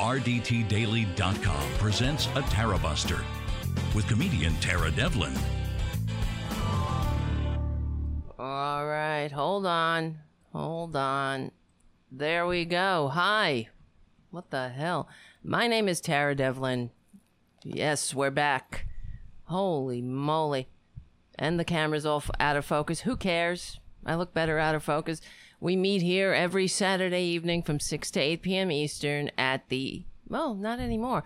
RDTDaily.com presents a Tara Buster with comedian Tara Devlin. All right, hold on. Hold on. There we go. Hi. What the hell? My name is Tara Devlin. Yes, we're back. Holy moly. And the camera's all out of focus. Who cares? I look better out of focus. We meet here every Saturday evening from 6 to 8 p.m. Eastern at the, well, not anymore,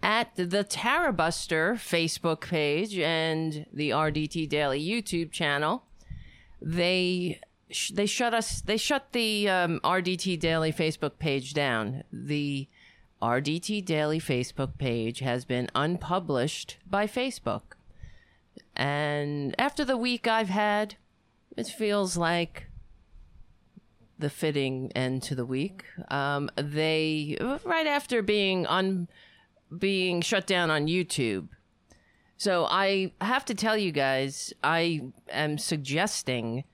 at the Tara Buster Facebook page and the RDT Daily YouTube channel. They they shut us they shut the um, RDT Daily Facebook page down. The RDT Daily Facebook page has been unpublished by Facebook. And after the week I've had, it feels like the fitting end to the week. Um, they right after being on being shut down on YouTube. So I have to tell you guys, I am suggesting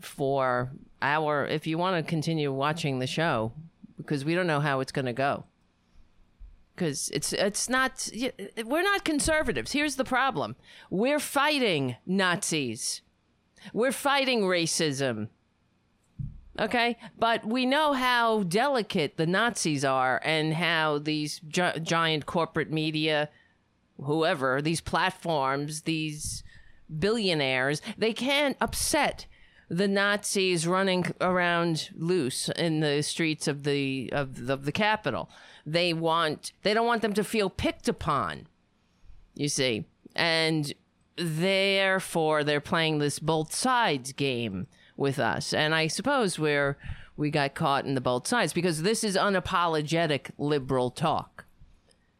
for our if you want to continue watching the show because we don't know how it's going to go. Cuz it's it's not we're not conservatives. Here's the problem. We're fighting Nazis. We're fighting racism. Okay? But we know how delicate the Nazis are and how these gi- giant corporate media, whoever, these platforms, these billionaires, they can't upset the Nazis running around loose in the streets of the of the, of the capital. They want they don't want them to feel picked upon. You see, and therefore they're playing this both sides game with us. And I suppose we're we got caught in the both sides because this is unapologetic liberal talk.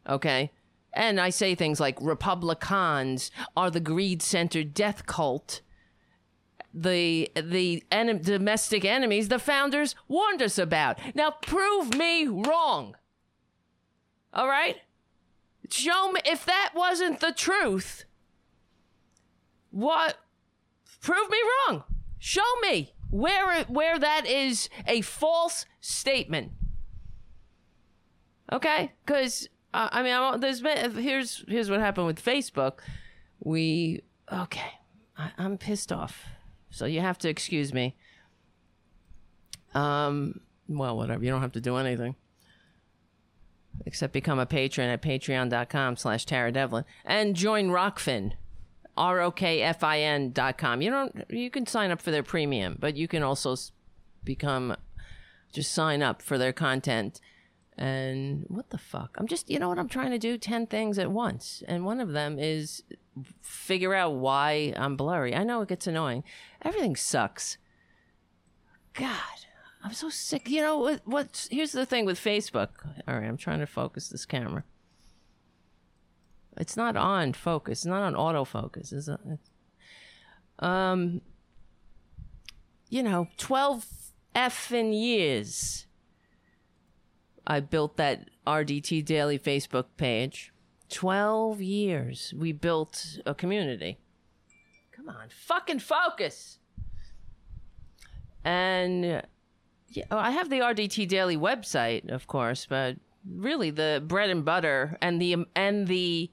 Okay? And I say things like Republicans are the greed-centered death cult. The the en- domestic enemies the founders warned us about. Now prove me wrong. All right? Show me if that wasn't the truth. What? Prove me wrong. Show me where where that is a false statement. Okay, because uh, I mean, I'm, there's been here's here's what happened with Facebook. We okay, I, I'm pissed off, so you have to excuse me. Um, well, whatever. You don't have to do anything except become a patron at patreon.com slash Tara Devlin and join Rokfin. R-O-K-F-I-N dot com. You don't, you can sign up for their premium, but you can also become, just sign up for their content. And what the fuck? I'm just, you know what I'm trying to do? 10 things at once. And one of them is figure out why I'm blurry. I know it gets annoying. Everything sucks. God, I'm so sick. You know what? What's here's the thing with Facebook. All right, I'm trying to focus this camera. It's not on focus. It's not on autofocus. Is it? Um, you know, twelve effing years. I built that RDT Daily Facebook page. Twelve years. We built a community. Come on, fucking focus. And yeah, oh, I have the RDT Daily website, of course, but really the bread and butter and the and the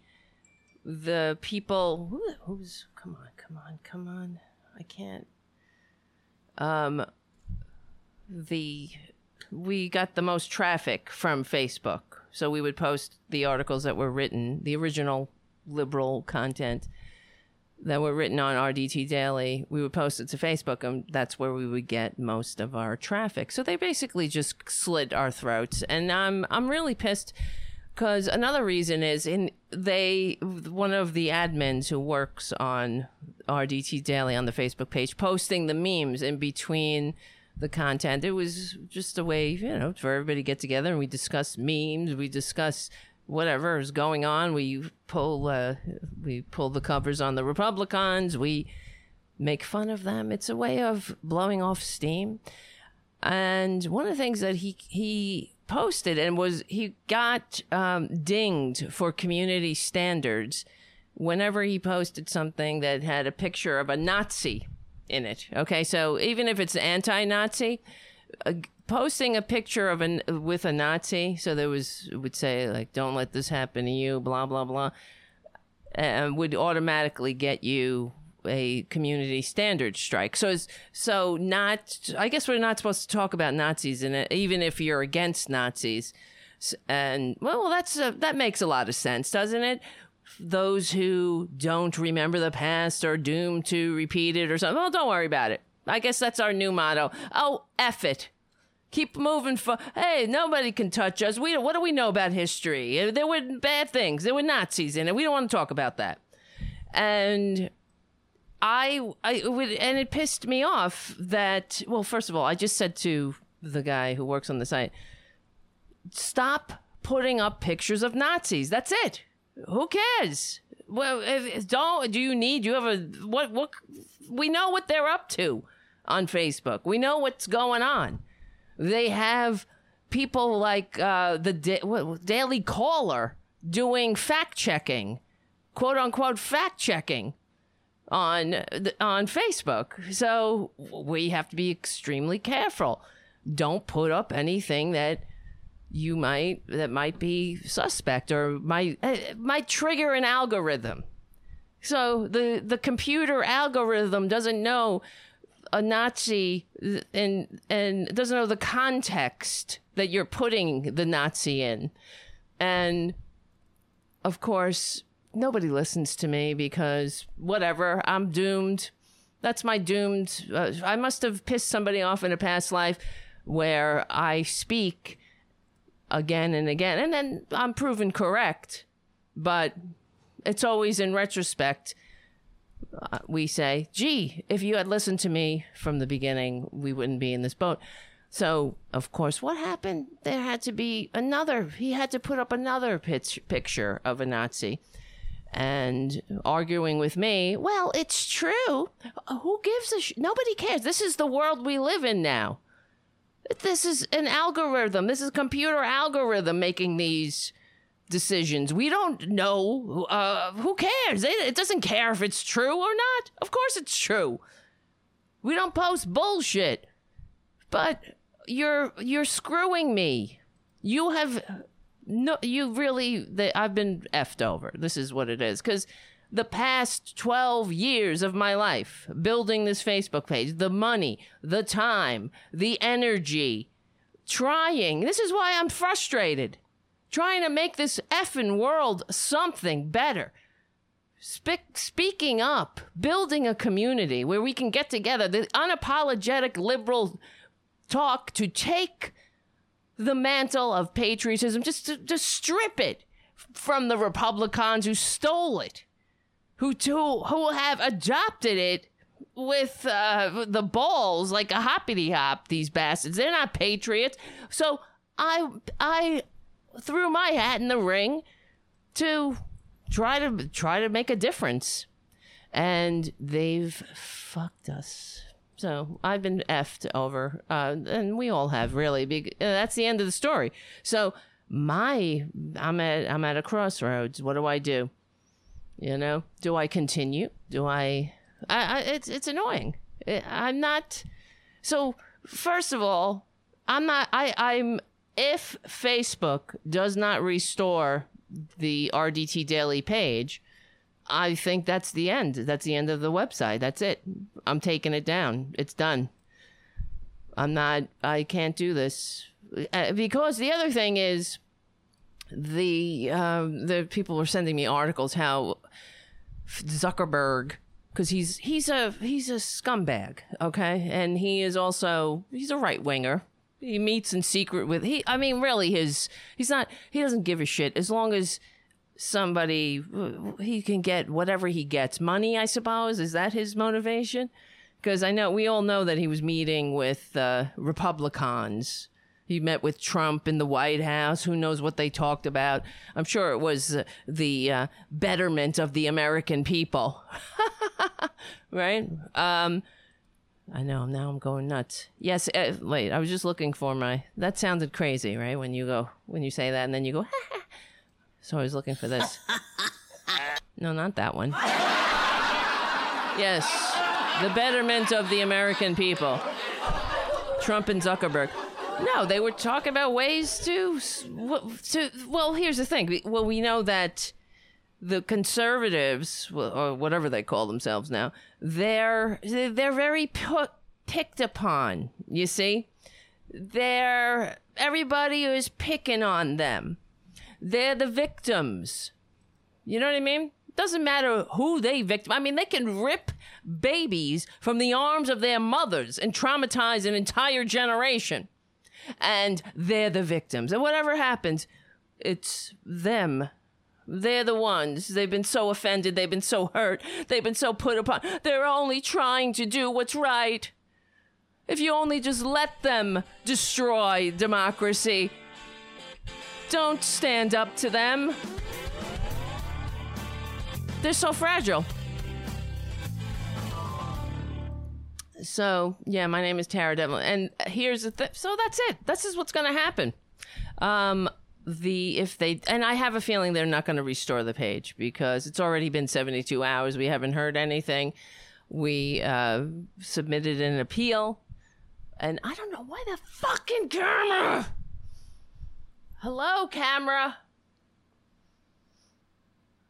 the people who, who's come on, come on, come on. I can't. Um, the we got the most traffic from Facebook, so we would post the articles that were written, the original liberal content that were written on RDT Daily, we would post it to Facebook, and that's where we would get most of our traffic. So they basically just slit our throats, and I'm I'm really pissed because another reason is in they one of the admins who works on RDT Daily on the Facebook page posting the memes in between the content. It was just a way, you know, for everybody to get together and we discuss memes, we discuss whatever is going on. We pull uh, we pull the covers on the Republicans. We make fun of them. It's a way of blowing off steam. And one of the things that he he posted and was he got um, dinged for community standards whenever he posted something that had a picture of a Nazi in it. Okay, so even if it's anti-Nazi, uh, posting a picture of an with a Nazi. So there was would say like, "Don't let this happen to you," blah blah blah, and would automatically get you a community standard strike. So, so not. I guess we're not supposed to talk about Nazis it, even if you're against Nazis. And well, that's a, that makes a lot of sense, doesn't it? Those who don't remember the past are doomed to repeat it or something. Well, don't worry about it. I guess that's our new motto. Oh, F it. Keep moving for. Hey, nobody can touch us. We what do we know about history? There were bad things. There were Nazis in it. We don't want to talk about that. And I, I would, and it pissed me off that. Well, first of all, I just said to the guy who works on the site, stop putting up pictures of Nazis. That's it. Who cares? Well, if, don't do you need? You have a what? What? We know what they're up to on Facebook. We know what's going on. They have people like uh, the da- what, Daily Caller doing fact checking, quote unquote fact checking on on Facebook. So we have to be extremely careful. Don't put up anything that you might that might be suspect or might uh, might trigger an algorithm. So the the computer algorithm doesn't know a Nazi and and doesn't know the context that you're putting the Nazi in. And of course, nobody listens to me because whatever, I'm doomed. That's my doomed. Uh, I must have pissed somebody off in a past life where I speak again and again, and then I'm proven correct. But it's always in retrospect. Uh, we say, gee, if you had listened to me from the beginning, we wouldn't be in this boat. So, of course, what happened? There had to be another, he had to put up another pitch, picture of a Nazi and arguing with me. Well, it's true. Who gives a sh- nobody cares. This is the world we live in now. This is an algorithm. This is computer algorithm making these decisions. We don't know. Uh, who cares? It, it doesn't care if it's true or not. Of course it's true. We don't post bullshit. But you're you're screwing me. You have no, you really, they, I've been effed over. This is what it is. Because the past 12 years of my life building this Facebook page, the money, the time, the energy, trying. This is why I'm frustrated. Trying to make this effing world something better. Spe- speaking up, building a community where we can get together, the unapologetic liberal talk to take the mantle of patriotism, just to, to strip it from the Republicans who stole it, who who, who have adopted it with uh, the balls like a hoppity hop. These bastards, they're not patriots. So I I threw my hat in the ring to try to try to make a difference, and they've fucked us. So I've been effed over, uh, and we all have really. Big. Uh, that's the end of the story. So my, I'm at I'm at a crossroads. What do I do? You know, do I continue? Do I? I, I it's it's annoying. I'm not. So first of all, I'm not. I I'm if Facebook does not restore the RDT Daily page, I think that's the end. That's the end of the website. That's it. I'm taking it down. It's done. I'm not, I can't do this. Uh, because the other thing is, the uh, the people were sending me articles how Zuckerberg because he's he's a he's a scumbag okay and he is also he's a right winger he meets in secret with he I mean really his he's not he doesn't give a shit as long as somebody he can get whatever he gets money i suppose is that his motivation because i know we all know that he was meeting with uh, republicans he met with trump in the white house who knows what they talked about i'm sure it was uh, the uh, betterment of the american people right um, I know. Now I'm going nuts. Yes. Uh, wait. I was just looking for my. That sounded crazy, right? When you go, when you say that, and then you go. So I was looking for this. no, not that one. yes, the betterment of the American people. Trump and Zuckerberg. No, they were talking about ways to to. Well, here's the thing. Well, we know that the conservatives, or whatever they call themselves now, they're they're very picked upon. You see, they're everybody is picking on them. They're the victims. You know what I mean? Doesn't matter who they victim. I mean, they can rip babies from the arms of their mothers and traumatize an entire generation. And they're the victims. And whatever happens, it's them. They're the ones. They've been so offended. They've been so hurt. They've been so put upon. They're only trying to do what's right. If you only just let them destroy democracy, don't stand up to them. They're so fragile. So, yeah, my name is Tara Devlin. And here's the thing. So that's it. This is what's going to happen. Um, the if they and I have a feeling they're not going to restore the page because it's already been 72 hours. We haven't heard anything. We uh, submitted an appeal, and I don't know why the fucking camera. Hello, camera.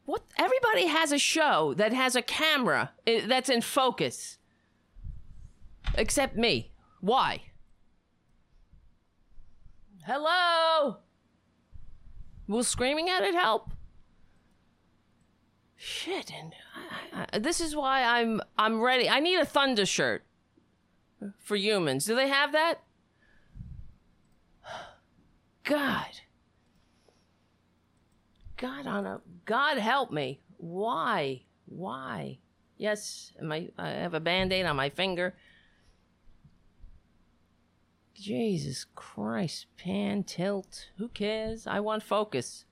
What? Everybody has a show that has a camera eh, that's in focus. Except me. Why? Hello? Will screaming at it help? Shit, and I, I, this is why I'm I'm ready. I need a thunder shirt for humans. Do they have that? God. God on a God help me. Why? Why? Yes, my I have a band-aid on my finger. Jesus Christ, pan, tilt. Who cares? I want focus.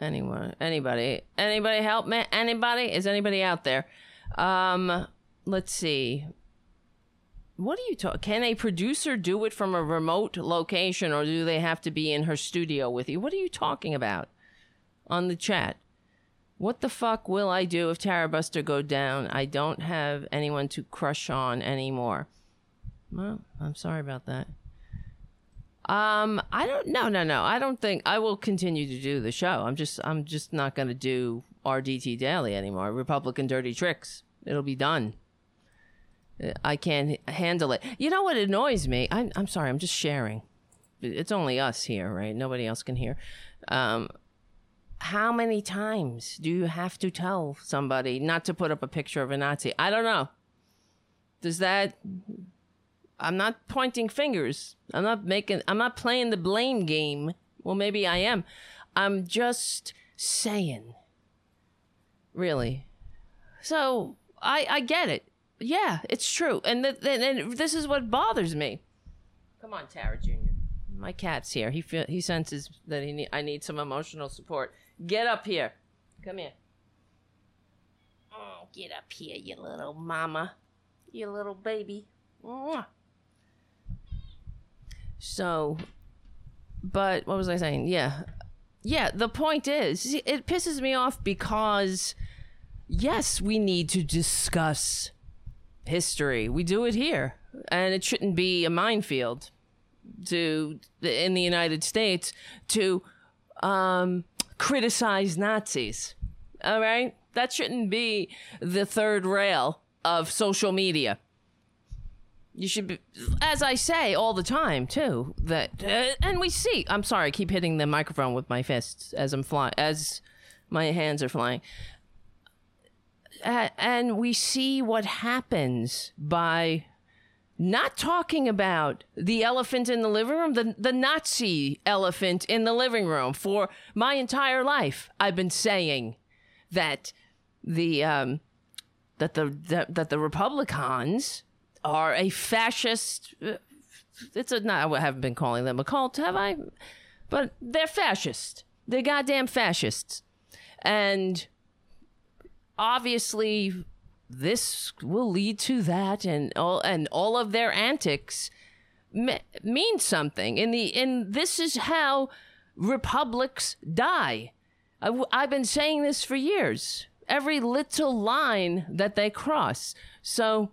Anyone, anybody, anybody help me? Anybody? Is anybody out there? Um, let's see. What are you talking? Can a producer do it from a remote location, or do they have to be in her studio with you? What are you talking about on the chat? What the fuck will I do if Tara Buster go down? I don't have anyone to crush on anymore. Well, I'm sorry about that. Um, I don't. No, no, no. I don't think I will continue to do the show. I'm just. I'm just not going to do RDT Daily anymore. Republican dirty tricks. It'll be done. I can't handle it. You know what annoys me? I'm, I'm sorry, I'm just sharing. It's only us here, right? Nobody else can hear. Um, how many times do you have to tell somebody not to put up a picture of a Nazi? I don't know. Does that. I'm not pointing fingers. I'm not making. I'm not playing the blame game. Well, maybe I am. I'm just saying. Really. So I I get it. Yeah, it's true, and th- and this is what bothers me. Come on, Tara Junior. My cat's here. He feel- he senses that he need- I need some emotional support. Get up here. Come here. Oh, get up here, you little mama. You little baby. Mwah. So, but what was I saying? Yeah. Yeah, the point is, it pisses me off because, yes, we need to discuss history. We do it here, and it shouldn't be a minefield to in the United States to um, criticize Nazis. All right, that shouldn't be the third rail of social media. You should be, as I say all the time too. That uh, and we see. I'm sorry, I keep hitting the microphone with my fists as I'm flying, as my hands are flying and we see what happens by not talking about the elephant in the living room, the, the Nazi elephant in the living room. For my entire life, I've been saying that the um, that the that, that the Republicans are a fascist. Uh, it's a not. I haven't been calling them a cult, have I? But they're fascist. They're goddamn fascists, and obviously this will lead to that and all and all of their antics me- mean something. In the and this is how republics die. I w- i've been saying this for years. Every little line that they cross. So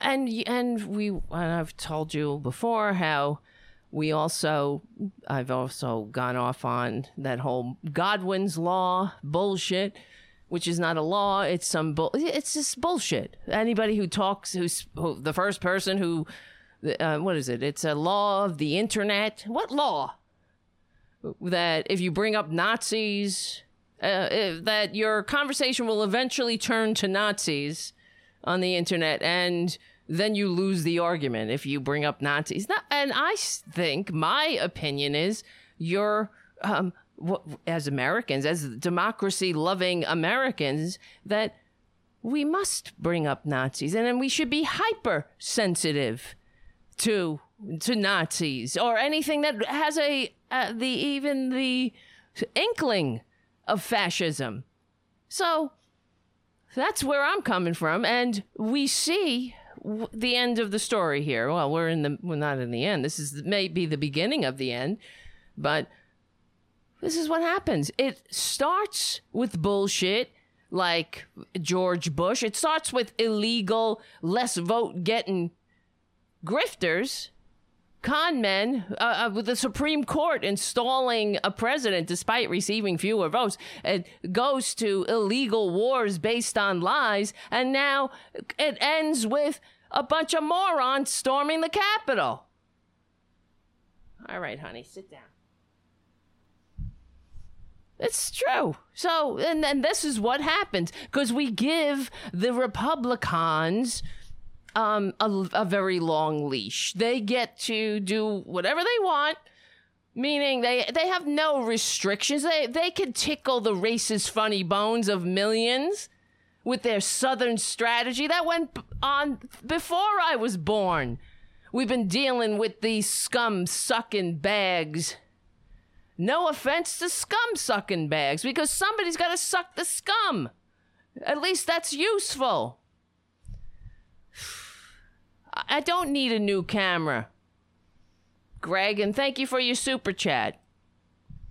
and and we and I've told you before how we also I've also gone off on that whole Godwin's law bullshit, which is not a law. It's some bull. It's just bullshit. Anybody who talks, who's who, the first person who, uh, what is it? It's a law of the internet. What law? That if you bring up Nazis, uh, if, that your conversation will eventually turn to Nazis on the internet and then you lose the argument if you bring up Nazis. Not, And I think my opinion is you're, um, as Americans, as democracy loving Americans, that we must bring up Nazis and then we should be hypersensitive to to Nazis or anything that has a uh, the even the inkling of fascism. So that's where I'm coming from and we see the end of the story here. Well, we're in the we're not in the end. This is maybe the beginning of the end, but this is what happens. It starts with bullshit like George Bush. It starts with illegal, less vote getting grifters, con men, uh, uh, with the Supreme Court installing a president despite receiving fewer votes. It goes to illegal wars based on lies, and now it ends with a bunch of morons storming the Capitol. All right, honey, sit down. It's true. So, and then this is what happens because we give the Republicans um, a, a very long leash. They get to do whatever they want, meaning they they have no restrictions. They they can tickle the racist funny bones of millions with their Southern strategy. That went on before I was born. We've been dealing with these scum sucking bags. No offense to scum sucking bags, because somebody's got to suck the scum. At least that's useful. I don't need a new camera. Greg, and thank you for your super chat.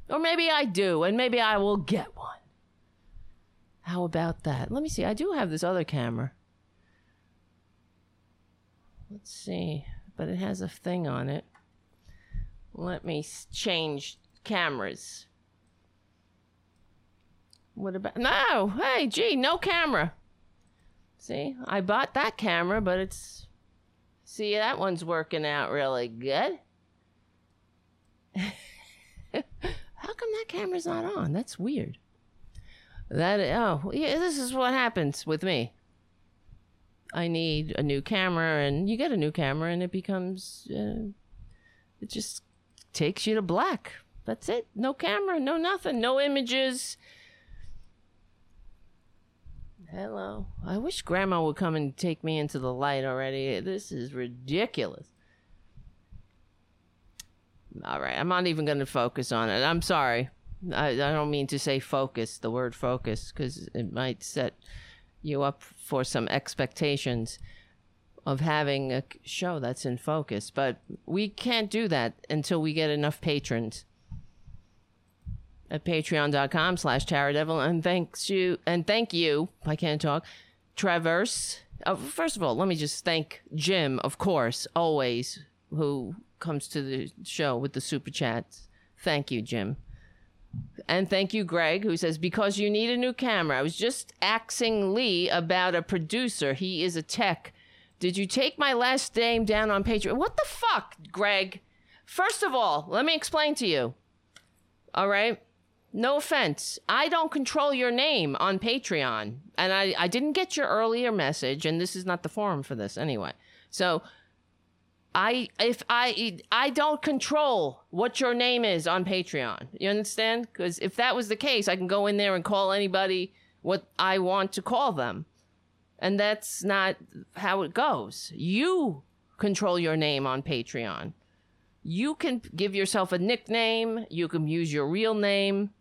Or maybe I do, and maybe I will get one. How about that? Let me see. I do have this other camera. Let's see. But it has a thing on it. Let me change cameras. What about. No! Hey, gee, no camera. See, I bought that camera, but it's. See, that one's working out really good. How come that camera's not on? That's weird. That oh yeah, this is what happens with me. I need a new camera, and you get a new camera, and it becomes uh, it just takes you to black. That's it. No camera, no nothing, no images. Hello. I wish Grandma would come and take me into the light already. This is ridiculous. All right, I'm not even going to focus on it. I'm sorry. I, I don't mean to say focus, the word focus, because it might set you up for some expectations of having a show that's in focus. But we can't do that until we get enough patrons at patreon.com slash Devil. And thanks you, and thank you, I can't talk, Traverse. Uh, first of all, let me just thank Jim, of course, always, who comes to the show with the super chats. Thank you, Jim. And thank you, Greg, who says, because you need a new camera. I was just axing Lee about a producer. He is a tech. Did you take my last name down on Patreon? What the fuck, Greg? First of all, let me explain to you. All right? No offense. I don't control your name on Patreon. And I, I didn't get your earlier message, and this is not the forum for this anyway. So I if I I don't control what your name is on Patreon. You understand? Because if that was the case, I can go in there and call anybody what I want to call them, and that's not how it goes. You control your name on Patreon. You can give yourself a nickname. You can use your real name.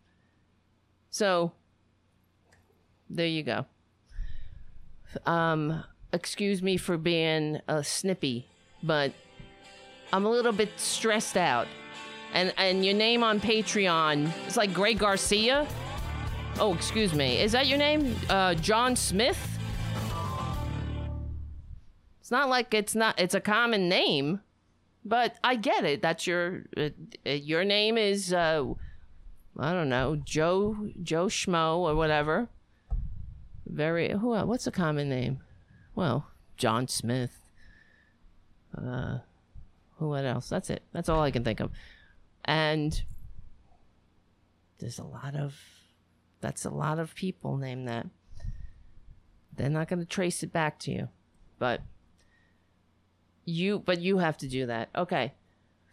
So there you go. Um, excuse me for being a snippy, but I'm a little bit stressed out. And and your name on Patreon it's like Greg Garcia. Oh, excuse me. Is that your name? Uh, John Smith? It's not like it's not it's a common name, but I get it. That's your uh, uh, your name is uh, I don't know Joe Joe Schmo or whatever. Very who what's a common name? Well, John Smith. Uh, who what else? That's it. That's all I can think of. And there's a lot of that's a lot of people named that. They're not going to trace it back to you. But you but you have to do that. Okay.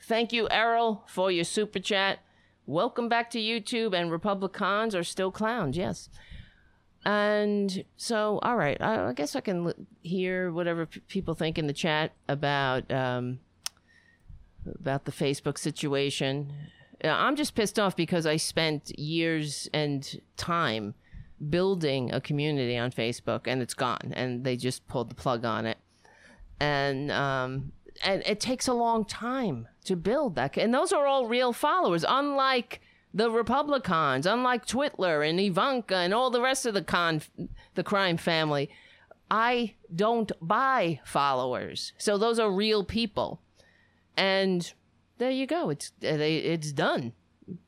Thank you, Errol, for your super chat. Welcome back to YouTube and Republicans are still clowns, yes. And so, all right, I, I guess I can l- hear whatever p- people think in the chat about um, about the Facebook situation. Uh, I'm just pissed off because I spent years and time building a community on Facebook, and it's gone, and they just pulled the plug on it and um, and it takes a long time to build that. And those are all real followers, unlike the Republicans, unlike Twitler and Ivanka and all the rest of the con, the crime family. I don't buy followers, so those are real people, and there you go. It's they, it's done.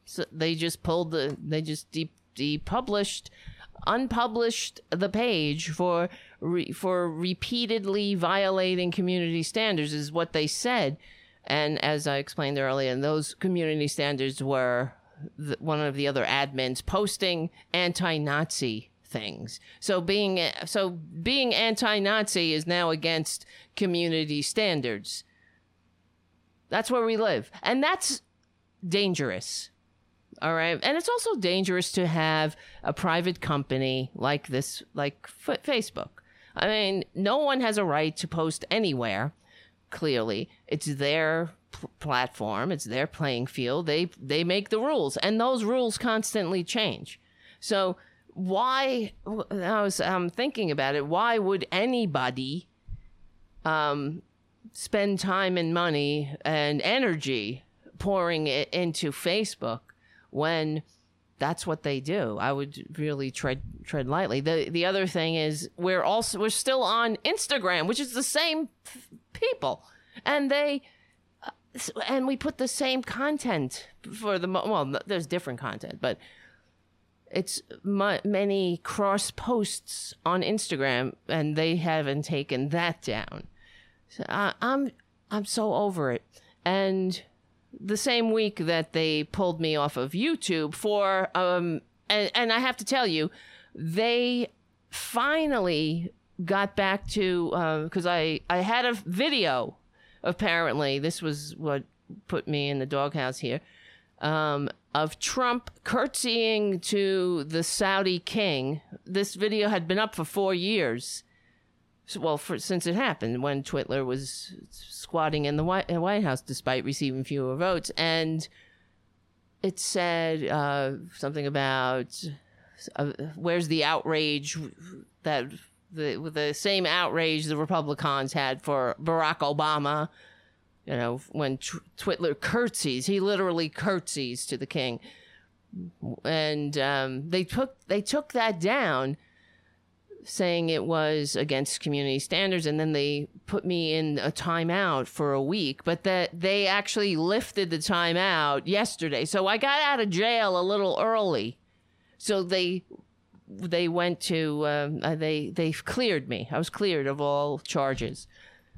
So they just pulled the they just de- depublished unpublished the page for re- for repeatedly violating community standards is what they said. And as i explained earlier those community standards were the, one of the other admins posting anti-nazi things. So being so being anti-nazi is now against community standards. That's where we live. And that's dangerous. All right. And it's also dangerous to have a private company like this, like F- Facebook. I mean, no one has a right to post anywhere. Clearly, it's their platform, it's their playing field. They they make the rules, and those rules constantly change. So why? I was um, thinking about it. Why would anybody um, spend time and money and energy pouring it into Facebook when that's what they do. I would really tread tread lightly. The the other thing is we're also we're still on Instagram, which is the same people, and they uh, and we put the same content for the well. There's different content, but it's many cross posts on Instagram, and they haven't taken that down. So I, I'm I'm so over it, and the same week that they pulled me off of YouTube for um and, and I have to tell you they finally got back to because uh, I I had a video apparently this was what put me in the doghouse here um, of Trump curtsying to the Saudi king. This video had been up for four years. Well, for, since it happened when Twitler was squatting in the White, White House despite receiving fewer votes. And it said uh, something about uh, where's the outrage that the the same outrage the Republicans had for Barack Obama. You know, when Tw- Twitler curtsies, he literally curtsies to the king, and um, they took they took that down saying it was against community standards and then they put me in a timeout for a week but that they actually lifted the timeout yesterday. So i got out of jail a little early. So they they went to um, uh, they they cleared me. I was cleared of all charges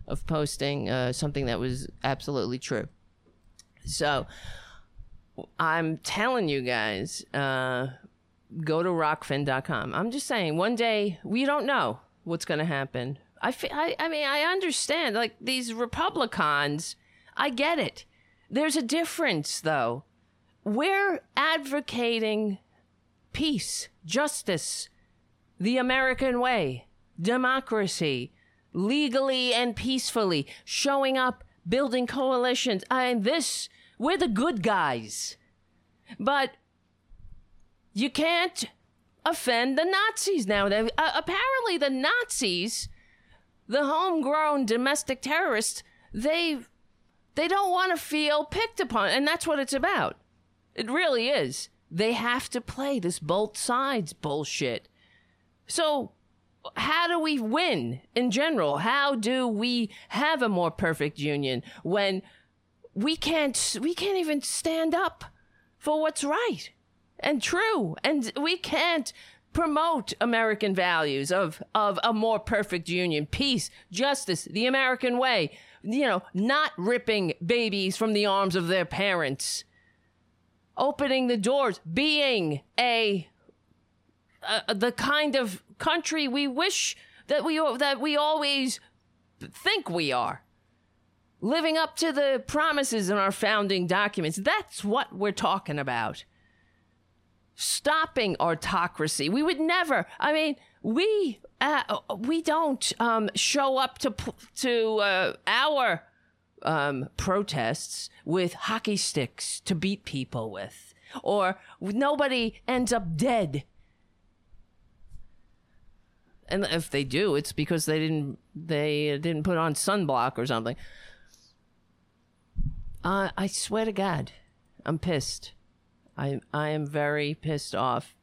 of posting uh, something that was absolutely true. So i'm telling you guys uh, go to rokfin.com. I'm just saying, one day we don't know what's going to happen. I, I, I mean, I understand. Like these Republicans, I get it. There's a difference, though. We're advocating peace, justice, the American way, democracy, legally and peacefully, showing up, building coalitions. Mean, this, we're the good guys. But you can't offend the Nazis now. Uh, apparently, the Nazis, the homegrown domestic terrorists, they they don't want to feel picked upon, and that's what it's about. It really is. They have to play this both sides bullshit. So, how do we win in general? How do we have a more perfect union when we can't we can't even stand up for what's right and true and we can't promote American values of of a more perfect union, peace, justice, the American way, you know, not ripping babies from the arms of their parents. Opening the doors, being a uh, the kind of country we wish that we that we always think we are. Living up to the promises in our founding documents. That's what we're talking about. Stopping autocracy. We would never. I mean, we uh, we don't um, show up to to uh, our um, protests with hockey sticks to beat people with, or nobody ends up dead and if they do, it's because they didn't they didn't put on sunblock or something. Uh, I swear to God, I'm pissed. I I am very pissed off.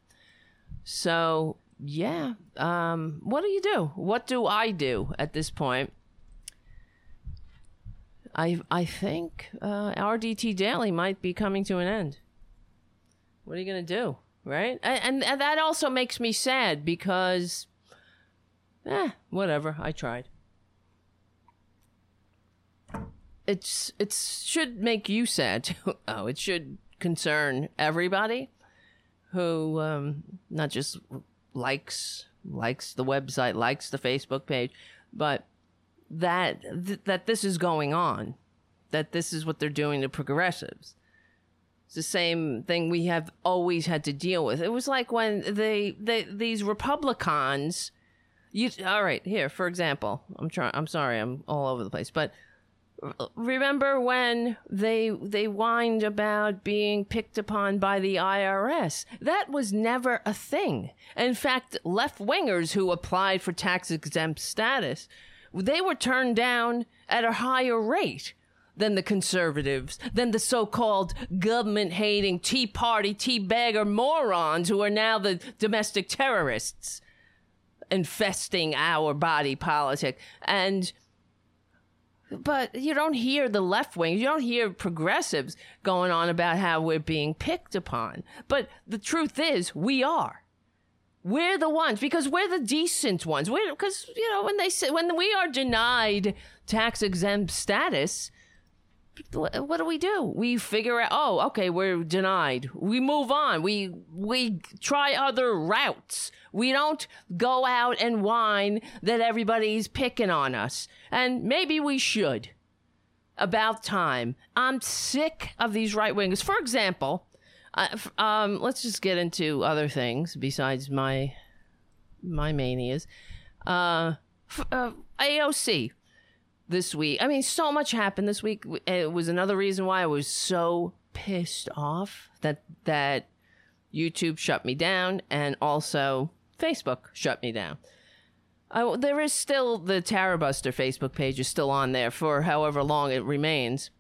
So yeah, um, what do you do? What do I do at this point? I I think uh, RDT Daily might be coming to an end. What are you gonna do, right? And, and that also makes me sad because eh, whatever. I tried. It's it should make you sad. oh, it should concern everybody who um, not just likes likes the website, likes the Facebook page, but that th- that this is going on, that this is what they're doing to progressives. It's the same thing we have always had to deal with. It was like when they, they these Republicans you all right? Here, for example, I'm trying. I'm sorry, I'm all over the place, but remember when they they whined about being picked upon by the IRS? That was never a thing. In fact, left wingers who applied for tax exempt status, they were turned down at a higher rate than the conservatives, than the so called government hating Tea Party, tea bagger morons who are now the domestic terrorists infesting our body politic. And but you don't hear the left wing, you don't hear progressives going on about how we're being picked upon. But the truth is, we are. We're the ones because we're the decent ones. We're because you know when they say when we are denied tax exempt status, what do we do? We figure out, oh, okay, we're denied. We move on. We we try other routes. We don't go out and whine that everybody's picking on us. And maybe we should. About time. I'm sick of these right wingers. For example, uh, um, let's just get into other things besides my my manias. Uh, uh, AOC this week. I mean, so much happened this week. It was another reason why I was so pissed off that that YouTube shut me down and also Facebook shut me down. I, there is still the Tarabuster Facebook page is still on there for however long it remains.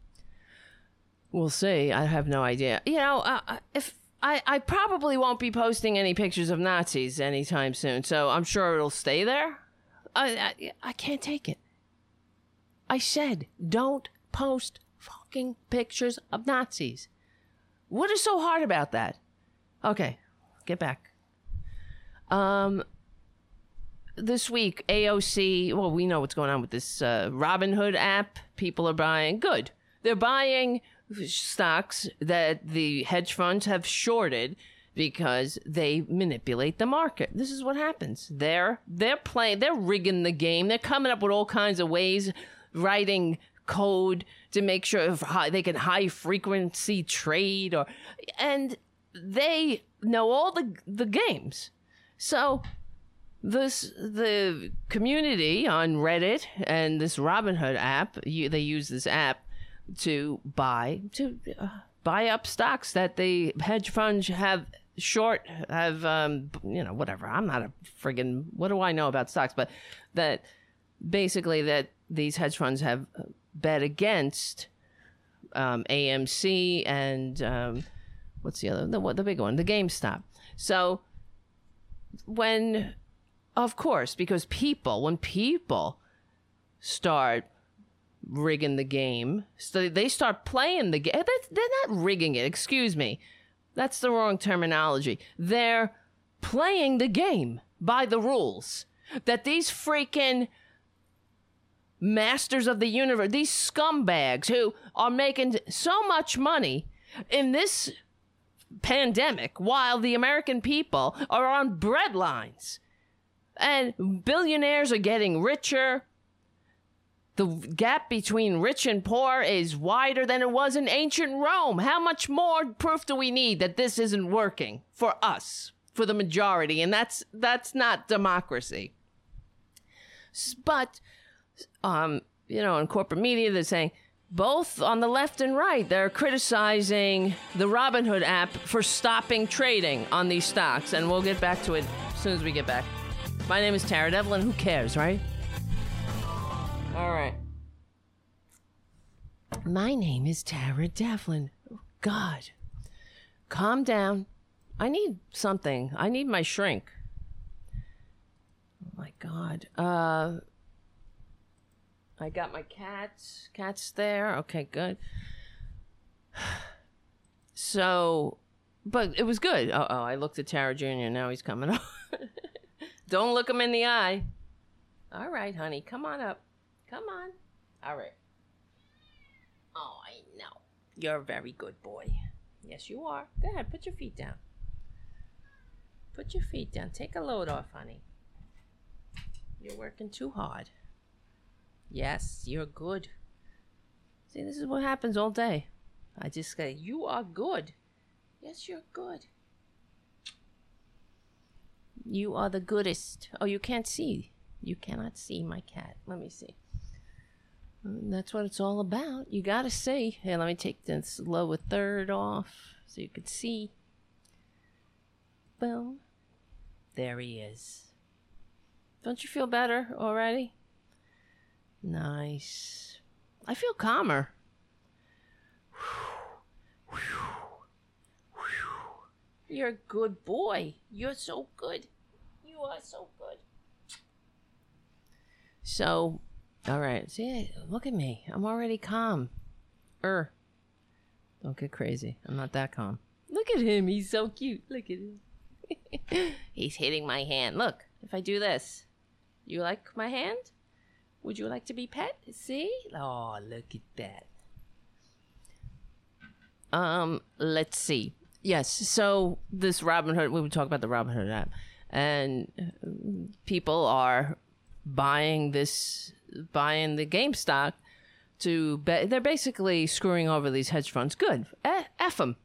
We'll see. I have no idea. You know, uh, uh if I, I probably won't be posting any pictures of Nazis anytime soon, so I'm sure it'll stay there. I, I, I can't take it. I said, don't post fucking pictures of Nazis. What is so hard about that? Okay, get back. Um, this week, AOC, well, we know what's going on with this uh, Robinhood app. People are buying. Good. They're buying stocks that the hedge funds have shorted because they manipulate the market. This is what happens. They're they're playing, they're rigging the game. They're coming up with all kinds of ways writing code to make sure high, they can high frequency trade or and they know all the the games so this the community on reddit and this robinhood app you, they use this app to buy to uh, buy up stocks that the hedge funds have short have um you know whatever. I'm not a friggin what do i know about stocks? But that basically that these hedge funds have bet against um, AMC and um, what's the other the, the big one? The GameStop. So when Of course, because people, when people start rigging the game, so they start playing the game. They're not rigging it, excuse me. That's the wrong terminology. They're playing the game by the rules that these freaking masters of the universe, these scumbags who are making so much money in this pandemic while the American people are on breadlines. and billionaires are getting richer. The gap between rich and poor is wider than it was in ancient Rome. How much more proof do we need that this isn't working for us, for the majority? And that's that's not democracy. But um, you know, in corporate media they're saying both on the left and right, they're criticizing the Robinhood app for stopping trading on these stocks. And we'll get back to it as soon as we get back. My name is Tara Devlin. Who cares, right? All right. My name is Tara Devlin. Oh, God. Calm down. I need something. I need my shrink. Oh my God. Uh, I got my cats. Cats there. Okay, good. So, but it was good. Oh, oh I looked at Tara Jr. Now he's coming up. Don't look him in the eye. All right, honey. Come on up. Come on. All right. Oh, I know. You're a very good boy. Yes, you are. Go ahead. Put your feet down. Put your feet down. Take a load off, honey. You're working too hard. Yes, you're good. See, this is what happens all day. I just say, You are good. Yes, you're good. You are the goodest. Oh, you can't see. You cannot see my cat. Let me see. Mm, that's what it's all about. You gotta see. Here, let me take this lower third off so you can see. Boom. There he is. Don't you feel better already? Nice. I feel calmer. You're a good boy. You're so good. You are so good. So, all right. See, look at me. I'm already calm. Er. Don't get crazy. I'm not that calm. Look at him. He's so cute. Look at him. He's hitting my hand. Look, if I do this, you like my hand? Would you like to be pet? See? Oh, look at that. Um, let's see. Yes, so this Robinhood, we would talk about the Robinhood app, and people are buying this, buying the GameStop to bet. They're basically screwing over these hedge funds. Good, f them.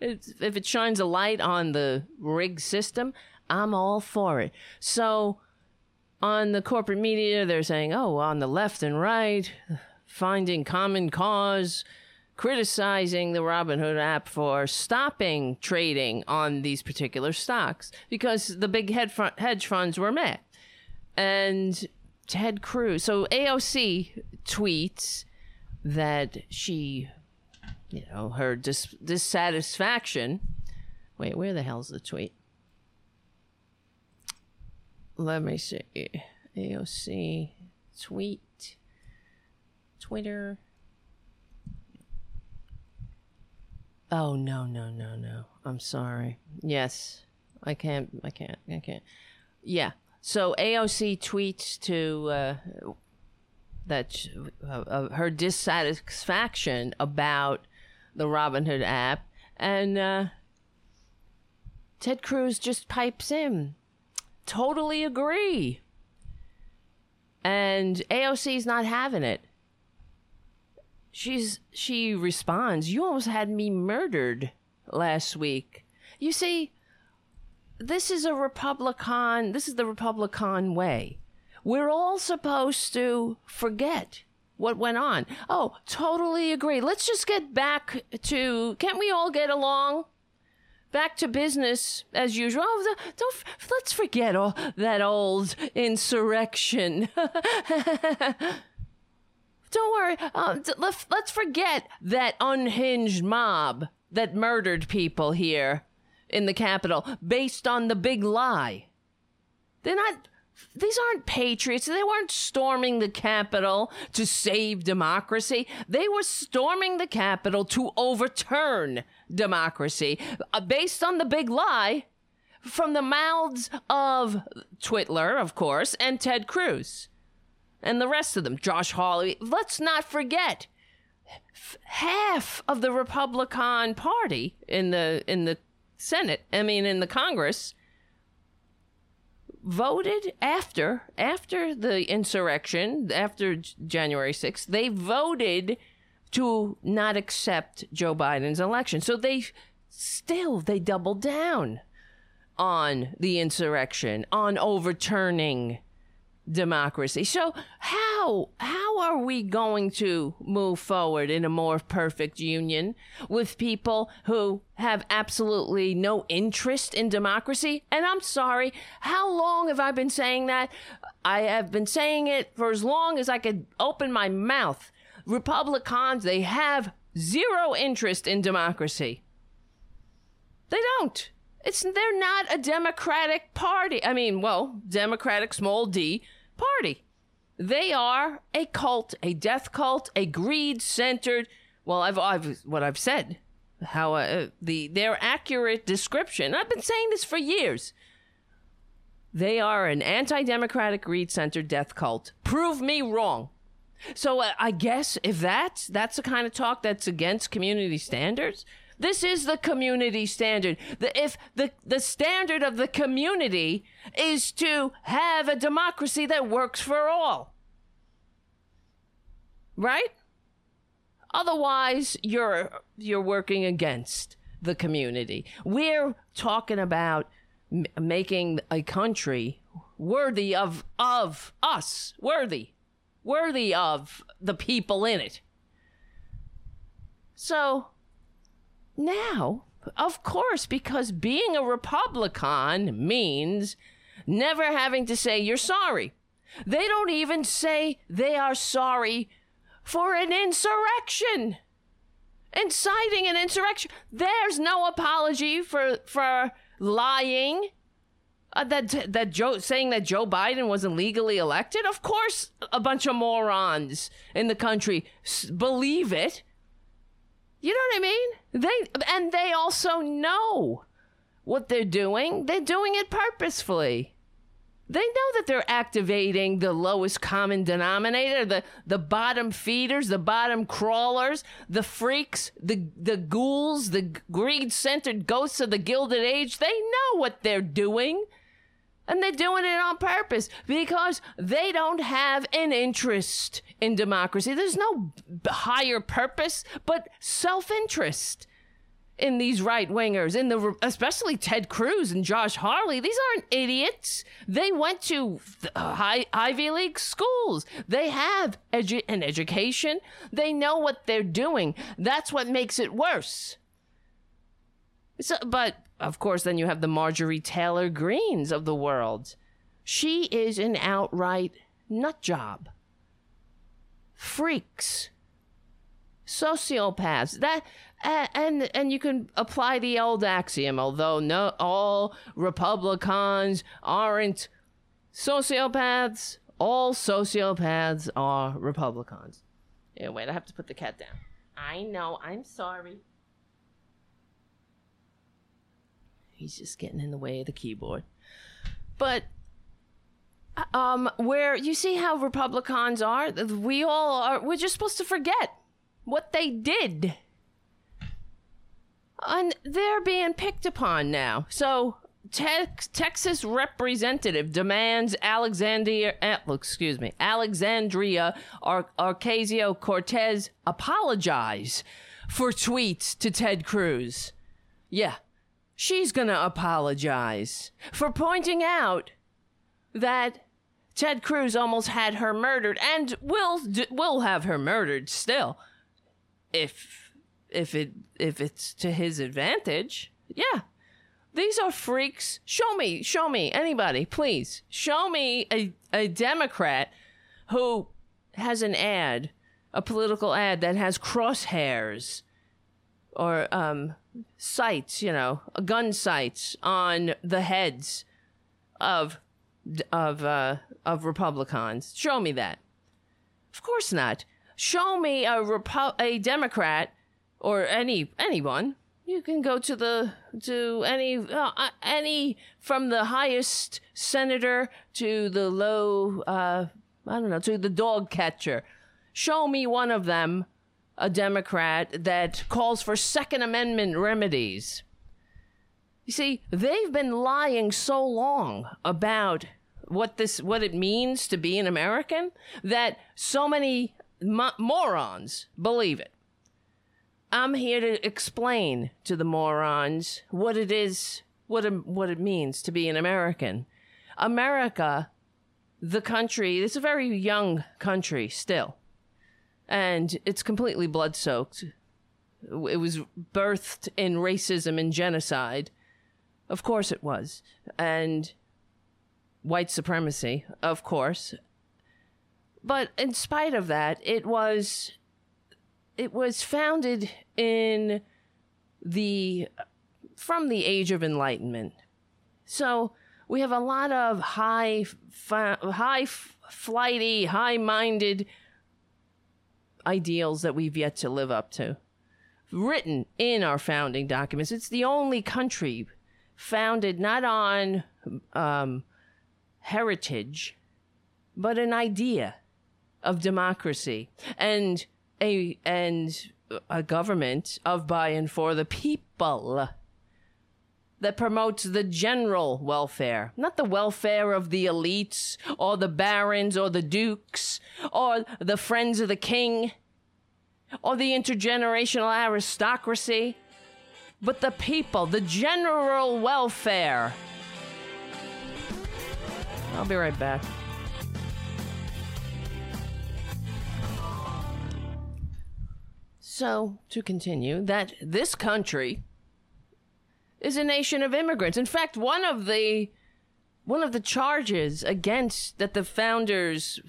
If it shines a light on the rig system, I'm all for it. So on the corporate media, they're saying, oh, on the left and right, finding common cause, criticizing the Robinhood app for stopping trading on these particular stocks because the big hedge funds were met. And Ted Cruz, so AOC tweets that she, you know, her dis- dissatisfaction. Wait, where the hell's the tweet? Let me see. AOC tweet, Twitter. Oh no no no no! I'm sorry. Yes, I can't. I can't. I can't. Yeah. So AOC tweets to uh, that uh, her dissatisfaction about the Robinhood app, and uh, Ted Cruz just pipes in totally agree. And AOC's not having it. She's she responds, "You almost had me murdered last week." You see, this is a Republican, this is the Republican way. We're all supposed to forget what went on. Oh, totally agree. Let's just get back to can't we all get along? Back to business as usual. Oh, don't let's forget all that old insurrection. don't worry. Uh, let's forget that unhinged mob that murdered people here in the capital based on the big lie. They're not these aren't patriots. They weren't storming the Capitol to save democracy. They were storming the Capitol to overturn democracy uh, based on the big lie from the mouths of Twitler, of course, and Ted Cruz and the rest of them. Josh Hawley. Let's not forget half of the Republican Party in the in the Senate, I mean in the Congress voted after after the insurrection, after January 6th, they voted to not accept Joe Biden's election. So they still they doubled down on the insurrection, on overturning democracy. So how how are we going to move forward in a more perfect union with people who have absolutely no interest in democracy? And I'm sorry, how long have I been saying that? I have been saying it for as long as I could open my mouth. Republicans, they have zero interest in democracy. They don't. It's they're not a democratic party. I mean, well, democratic small d party. They are a cult, a death cult, a greed-centered. Well, I've, I've what I've said, how uh, the their accurate description. I've been saying this for years. They are an anti-democratic, greed-centered death cult. Prove me wrong. So uh, I guess if that's that's the kind of talk that's against community standards, this is the community standard. The, if the, the standard of the community is to have a democracy that works for all. Right? Otherwise, you're you're working against the community. We're talking about m- making a country worthy of of us, worthy, worthy of the people in it. So, now, of course, because being a Republican means never having to say you're sorry. They don't even say they are sorry for an insurrection. Inciting an insurrection. There's no apology for for lying. Uh, that that Joe saying that Joe Biden wasn't legally elected. Of course, a bunch of morons in the country s- believe it. You know what I mean? They and they also know what they're doing. They're doing it purposefully. They know that they're activating the lowest common denominator, the, the bottom feeders, the bottom crawlers, the freaks, the the ghouls, the greed-centered ghosts of the Gilded Age. They know what they're doing. And they're doing it on purpose because they don't have an interest in democracy. There's no higher purpose but self interest in these right wingers, in the especially Ted Cruz and Josh Hawley. These aren't idiots. They went to uh, high Ivy League schools. They have edu- an education. They know what they're doing. That's what makes it worse. So, but of course, then you have the Marjorie Taylor Greenes of the world. She is an outright nut job. Freaks. Sociopaths. That and and you can apply the old axiom, although no all Republicans aren't sociopaths, all sociopaths are Republicans. Yeah, wait, I have to put the cat down. I know, I'm sorry. He's just getting in the way of the keyboard. But um where you see how Republicans are, we all are we're just supposed to forget what they did. And they're being picked upon now. So Tex- Texas representative demands Alexandria, uh, excuse me, Alexandria Ar- Ocasio Cortez apologize for tweets to Ted Cruz. Yeah, she's gonna apologize for pointing out that Ted Cruz almost had her murdered and will will have her murdered still if if it if it's to his advantage. Yeah. These are freaks. Show me, show me anybody, please. Show me a a Democrat who has an ad, a political ad that has crosshairs or um sights, you know, gun sights on the heads of of uh, of Republicans. Show me that. Of course not. Show me a Repu- a Democrat or any anyone. You can go to the to any uh, uh, any from the highest senator to the low uh, I don't know to the dog catcher. Show me one of them, a Democrat that calls for Second Amendment remedies. You see, they've been lying so long about what this what it means to be an American that so many mo- morons believe it. I'm here to explain to the morons what it is, what it, what it means to be an American. America, the country, it's a very young country still, and it's completely blood soaked. It was birthed in racism and genocide. Of course it was. And white supremacy, of course. But in spite of that, it was it was founded in the from the age of enlightenment. So we have a lot of high fi- high flighty, high-minded ideals that we've yet to live up to. Written in our founding documents. It's the only country founded not on um, heritage, but an idea of democracy and a and a government of by and for the people that promotes the general welfare, not the welfare of the elites or the barons or the dukes or the friends of the king or the intergenerational aristocracy, but the people, the general welfare. I'll be right back. So, to continue, that this country is a nation of immigrants. In fact, one of the one of the charges against that the founders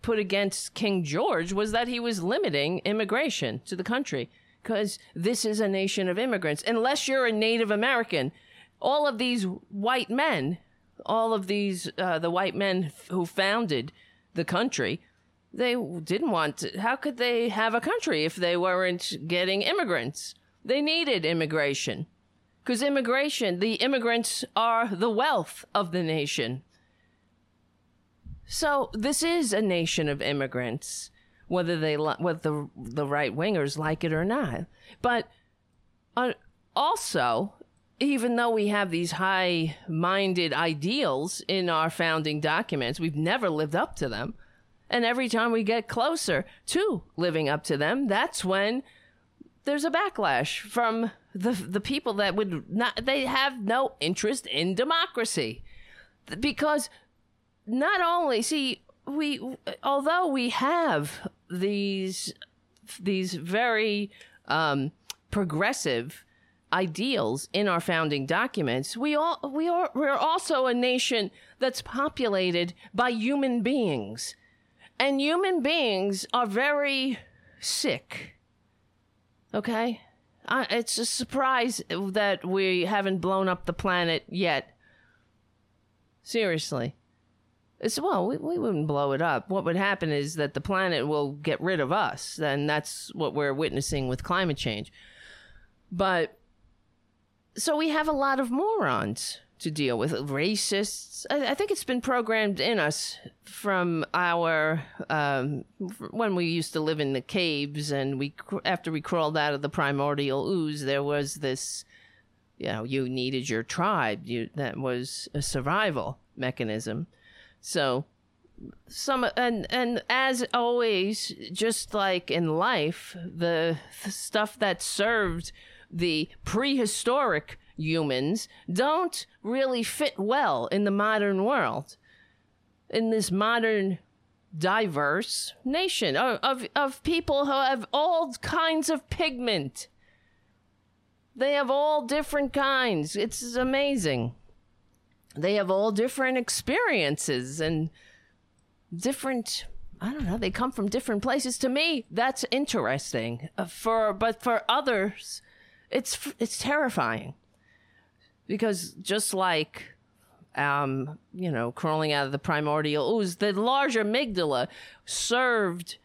put against King George was that he was limiting immigration to the country because this is a nation of immigrants. Unless you're a Native American, all of these white men, all of these uh, the white men who founded the country they didn't want to, how could they have a country if they weren't getting immigrants? They needed immigration. Because immigration, the immigrants are the wealth of the nation. So this is a nation of immigrants, whether they whether the the right wingers like it or not. But uh, also, even though we have these high-minded ideals in our founding documents, we've never lived up to them. And every time we get closer to living up to them, that's when there's a backlash from the the people that would not they have no interest in democracy. Because not only see we although we have these these very um, progressive ideals in our founding documents, we all we are we're also a nation that's populated by human beings and human beings are very sick. Okay? It's a surprise that we haven't blown up the planet yet. Seriously. It's, well, we, we wouldn't blow it up. What would happen is that the planet will get rid of us, and that's what we're witnessing with climate change. But, so we have a lot of morons to deal with racists. I, I, think it's been programmed in us from our um, when we used to live in the caves, and we after we crawled out of the primordial ooze, there was this, you know, you needed your tribe. You that was a survival mechanism. So some and and as always, just like in life, the, the stuff that served the prehistoric humans don't really fit well in the modern world. In this modern diverse nation of, of, of people who have all kinds of pigment. They have all different kinds. It's amazing. They have all different experiences and different I don't know, they come from different places. To me, that's interesting. Uh, for but for others, it's it's terrifying because just like um, you know, crawling out of the primordial ooze. The larger amygdala served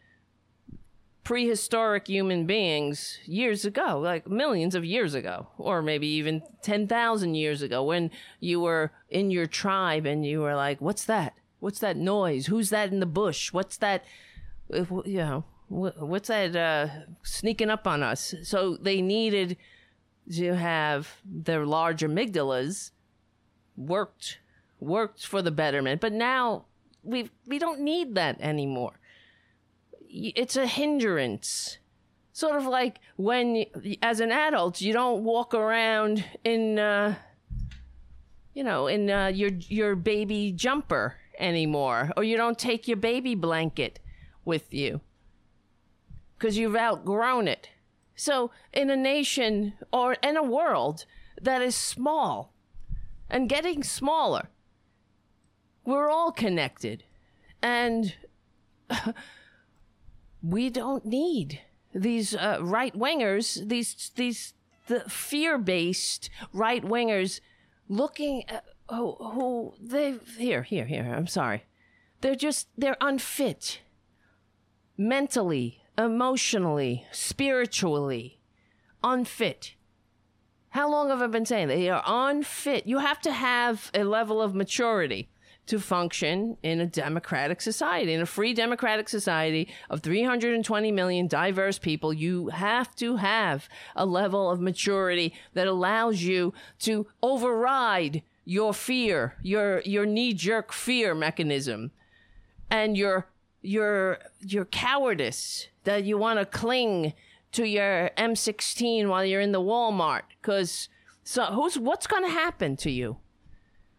prehistoric human beings years ago, like millions of years ago, or maybe even 10,000 years ago, when you were in your tribe and you were like, what's that? What's that noise? Who's that in the bush? What's that? You know, what's that uh, sneaking up on us? So they needed to have their large amygdalas worked worked for the betterment, but now we we don't need that anymore it's a hindrance. Sort of like when, as an adult, you don't walk around in, uh, you know, in uh, your your baby jumper anymore, or you don't take your baby blanket with you because you've outgrown it. So, in a nation or in a world that is small and getting smaller, we're all connected. And we don't need these uh, right wingers, these these the fear based right wingers, looking at, who who they here here here. I'm sorry, they're just they're unfit, mentally, emotionally, spiritually, unfit. How long have I been saying that? they are unfit? You have to have a level of maturity to function in a democratic society, in a free democratic society of 320 million diverse people, you have to have a level of maturity that allows you to override your fear, your your knee-jerk fear mechanism and your your your cowardice that you want to cling to your M16 while you're in the Walmart cuz so who's what's going to happen to you?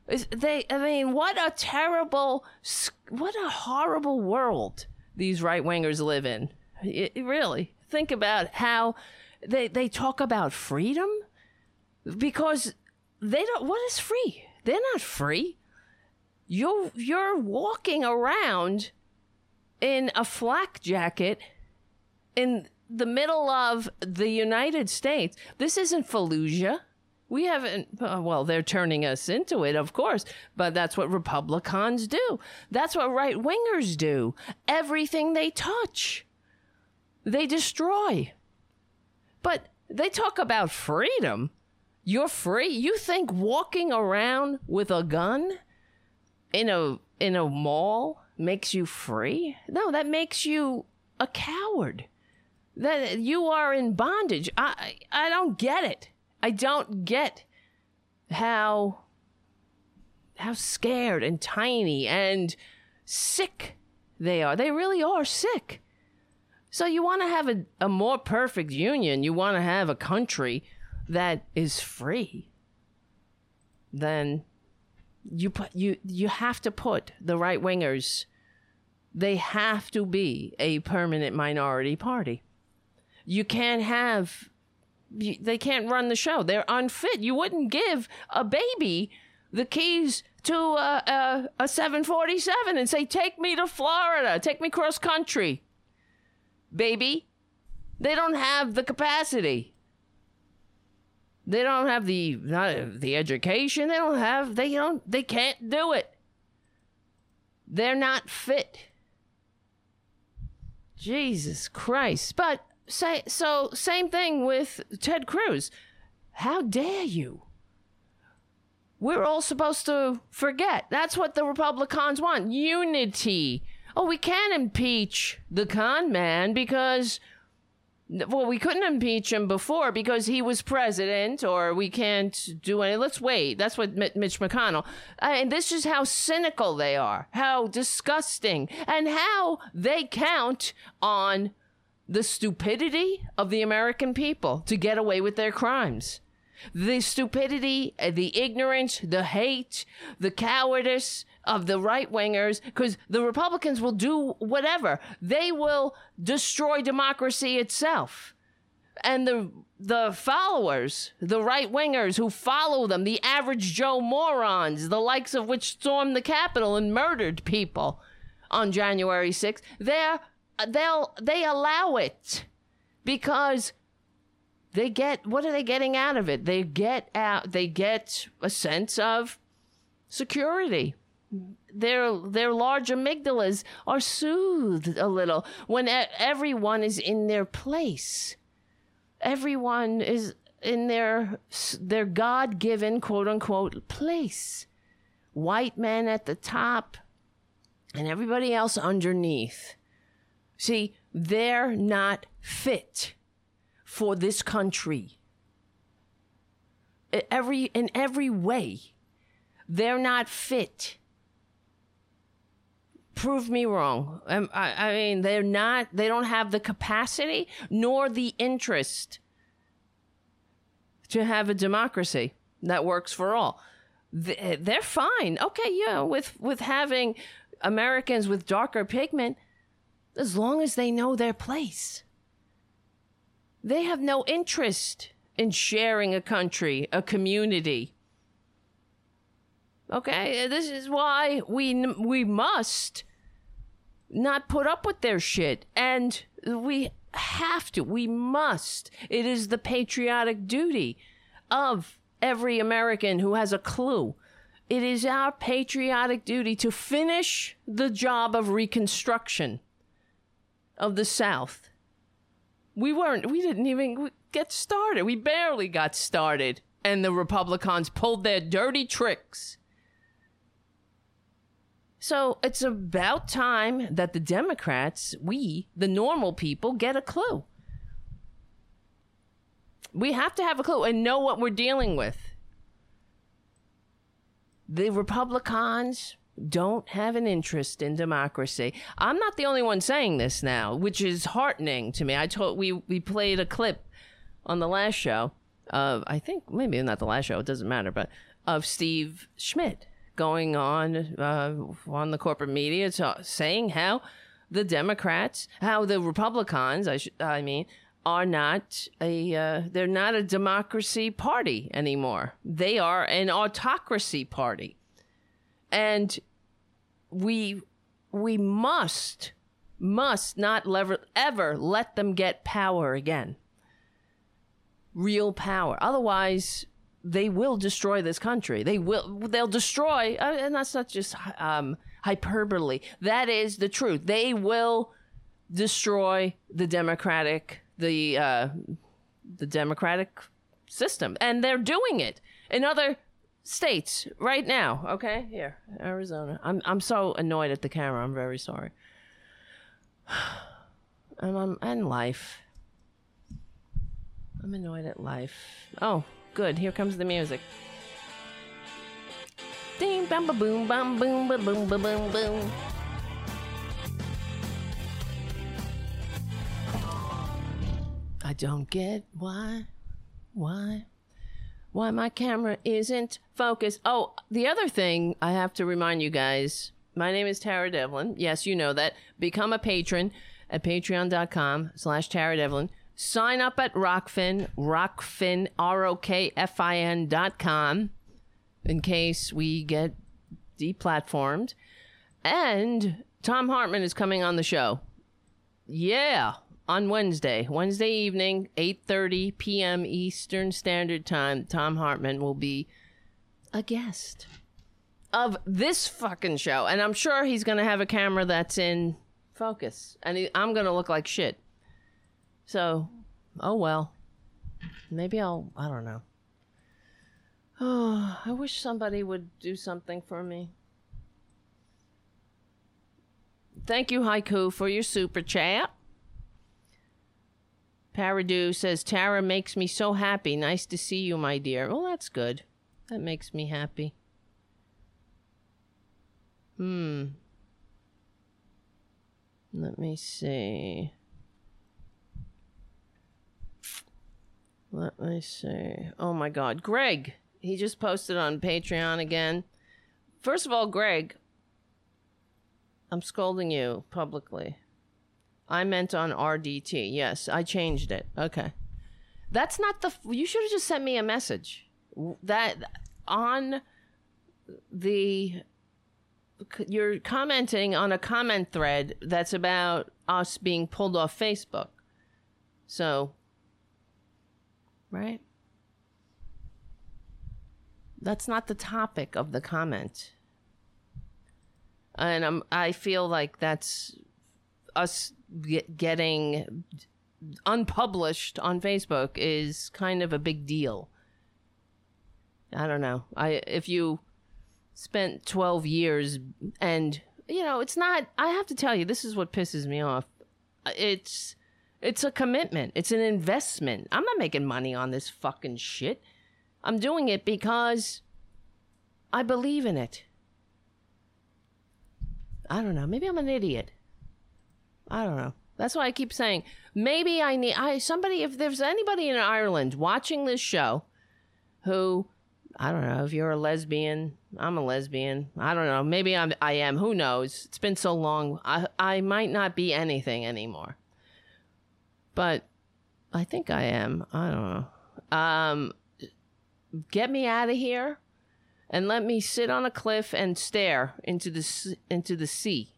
Is They, I mean, what a terrible, what a horrible world these right wingers live in. It really, think about how they they talk about freedom because they don't. What is free? They're not free. You you're walking around in a flak jacket in the middle of the United States. This isn't Fallujah. We haven't, uh, well, they're turning us into it, of course, but that's what Republicans do. That's what right wingers do. Everything they touch, they destroy. But they talk about freedom. You're free. You think walking around with a gun in a in a mall makes you free? No, that makes you a coward. That you are in bondage. I I don't get it. I don't get how how scared and tiny and sick they are. They really are sick. So you want to have a, a more perfect union. You want to have a country that is free. Then you put you you have to put the right wingers. They have to be a permanent minority party. You can't have they can't run the show. They're unfit. You wouldn't give a baby the keys to a, a, a 747 and say, Take me to Florida, take me cross country. Baby, they don't have the capacity. They don't have the not the education. They don't have they don't they can't do it. They're not fit. Jesus Christ. But say so same thing with Ted Cruz. How dare you? We're all supposed to forget. That's what the Republicans want. Unity. Oh, we can't impeach the con man because well, we couldn't impeach him before because he was president, or we can't do any. Let's wait. That's what Mitch McConnell. Uh, and this is how cynical they are, how disgusting, and how they count on the stupidity of the American people to get away with their crimes. The stupidity, uh, the ignorance, the hate, the cowardice of the right wingers, because the Republicans will do whatever. They will destroy democracy itself. And the the followers, the right wingers who follow them, the average Joe morons, the likes of which stormed the Capitol and murdered people on January 6th, they're they'll they allow it because they get what are they getting out of it? They get out they get a sense of security. Their their large amygdalas are soothed a little when everyone is in their place. Everyone is in their their God-given quote unquote place. White men at the top and everybody else underneath. See, they're not fit for this country. Every in every way, they're not fit. Prove me wrong. Um, I, I mean, they're not. They don't have the capacity nor the interest to have a democracy that works for all. They're fine. Okay, yeah, with with having Americans with darker pigment, as long as they know their place. They have no interest in sharing a country, a community. Okay, this is why we we must not put up with their shit, and we have to. We must. It is the patriotic duty of every American who has a clue. It is our patriotic duty to finish the job of reconstruction of the South. We weren't, we didn't even get started. We barely got started. And the Republicans pulled their dirty tricks. So it's about time that the Democrats, we, the normal people, get a clue. We have to have a clue and know what we're dealing with. The Republicans, don't have an interest in democracy. I'm not the only one saying this now, which is heartening to me. I told we we played a clip on the last show of I think maybe not the last show, it doesn't matter, but of Steve Schmidt going on uh, on the corporate media to, saying how the Democrats, how the Republicans, I sh- I mean, are not a uh, they're not a democracy party anymore. They are an autocracy party and we we must must not lever, ever let them get power again. Real power. Otherwise they will destroy this country. They will they'll destroy uh, and that's not just um, hyperbole. That is the truth. They will destroy the democratic the uh, the democratic system. And they're doing it. In other states right now. Okay, here, Arizona. I'm I'm so annoyed at the camera. I'm very sorry. And I'm and life. I'm annoyed at life. Oh, good. Here comes the music. Ding bam ba boom bam boom ba boom ba boom boom. I don't get why, why, why my camera isn't focused. Oh, the other thing I have to remind you guys my name is Tara Devlin. Yes, you know that. Become a patron at patreon.com slash Tara Devlin. Sign up at Rokfin, Rokfin, R O K F I N dot com, in case we get deplatformed. And Thom Hartmann is coming on the show. Yeah on Wednesday, Wednesday evening, 8:30 p.m. Eastern Standard Time, Thom Hartmann will be a guest of this fucking show, and I'm sure he's going to have a camera that's in focus, and he, I'm going to look like shit. So, oh well. Maybe I'll I don't know. Oh, I wish somebody would do something for me. Thank you, Haiku, for your super chat. Paradu says, Tara makes me so happy. Nice to see you, my dear. Well, that's good. That makes me happy. Hmm. Let me see. Let me see. Oh my God. Greg, he just posted on Patreon again. First of all, Greg, I'm scolding you publicly. I meant on RDT. Yes, I changed it. Okay. That's not the. You should have just sent me a message. That on the. You're commenting on a comment thread that's about us being pulled off Facebook. So. Right? that's not the topic of the comment. And I'm, I feel like that's us get, getting unpublished on Facebook is kind of a big deal. I don't know. I if you spent 12 years and you know, it's not I have to tell you this is what pisses me off. It's it's a commitment. It's an investment. I'm not making money on this fucking shit. I'm doing it because I believe in it. I don't know. Maybe I'm an idiot. I don't know. That's why I keep saying maybe I need I somebody if there's anybody in Ireland watching this show who I don't know if you're a lesbian, I'm a lesbian. I don't know. Maybe I'm I am. Who knows? It's been so long. I I might not be anything anymore. But I think I am. I don't know. Um get me out of here and let me sit on a cliff and stare into the into the sea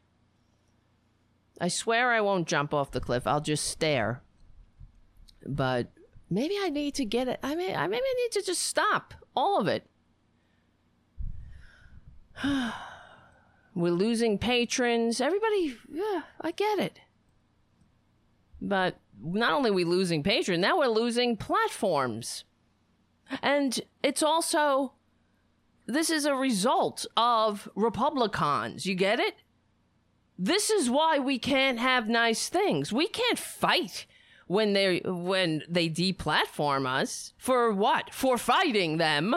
I swear I won't jump off the cliff. I'll just stare. But maybe I need to get it. I mean, I maybe I need to just stop all of it. We're losing patrons. Everybody, yeah, I get it. But not only we losing patrons, now we're losing platforms. And it's also, this is a result of Republicans. You get it? This is why we can't have nice things. We can't fight when they when they deplatform us for what? For fighting them.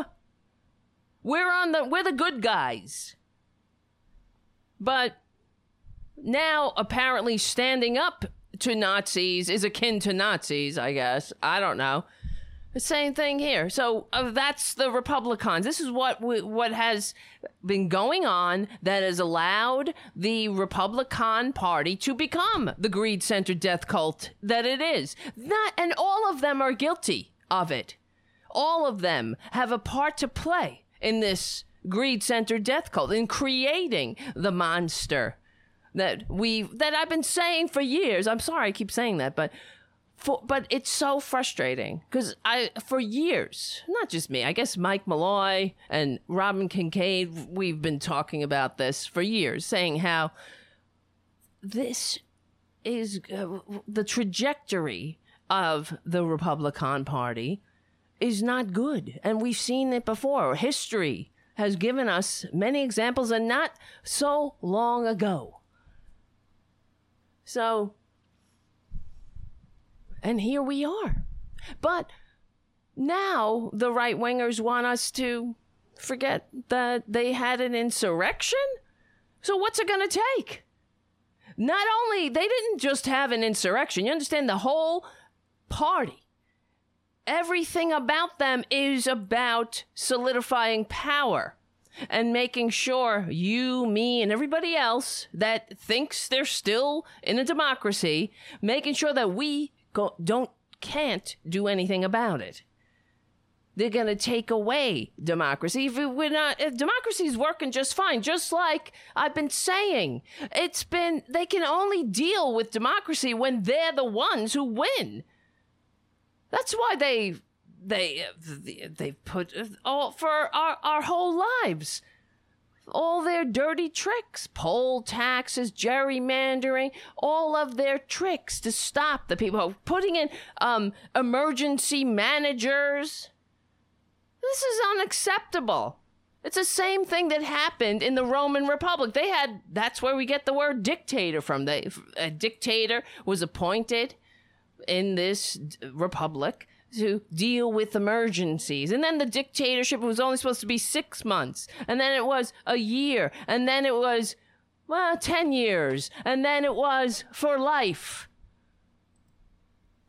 We're on the we're the good guys. But now apparently standing up to Nazis is akin to Nazis, I guess. I don't know. Same thing here. So uh, that's the Republicans. This is what we, what has been going on that has allowed the Republican Party to become the greed-centered death cult that it is. Not, and all of them are guilty of it. All of them have a part to play in this greed-centered death cult in creating the monster that we that I've been saying for years. I'm sorry I keep saying that, but for, but it's so frustrating because I, for years, not just me, I guess Mike Malloy and Robin Kincaid, we've been talking about this for years, saying how this is uh, the trajectory of the Republican Party is not good. And we've seen it before. History has given us many examples and not so long ago. So and here we are. But now the right wingers want us to forget that they had an insurrection. So what's it going to take? Not only they didn't just have an insurrection, you understand the whole party. Everything about them is about solidifying power and making sure you, me, and everybody else that thinks they're still in a democracy, making sure that we go, don't can't do anything about it. They're going to take away democracy. If we're not, if democracy is working just fine, just like I've been saying, it's been, they can only deal with democracy when they're the ones who win. That's why they, they, they put uh, all for our, our whole lives all their dirty tricks poll taxes, gerrymandering, all of their tricks to stop the people, putting in um, emergency managers. This is unacceptable. It's the same thing that happened in the Roman Republic. They had that's where we get the word dictator from. They, a dictator was appointed in this republic to deal with emergencies. And then the dictatorship was only supposed to be six months. And then it was a year. And then it was, well, 10 years. And then it was for life.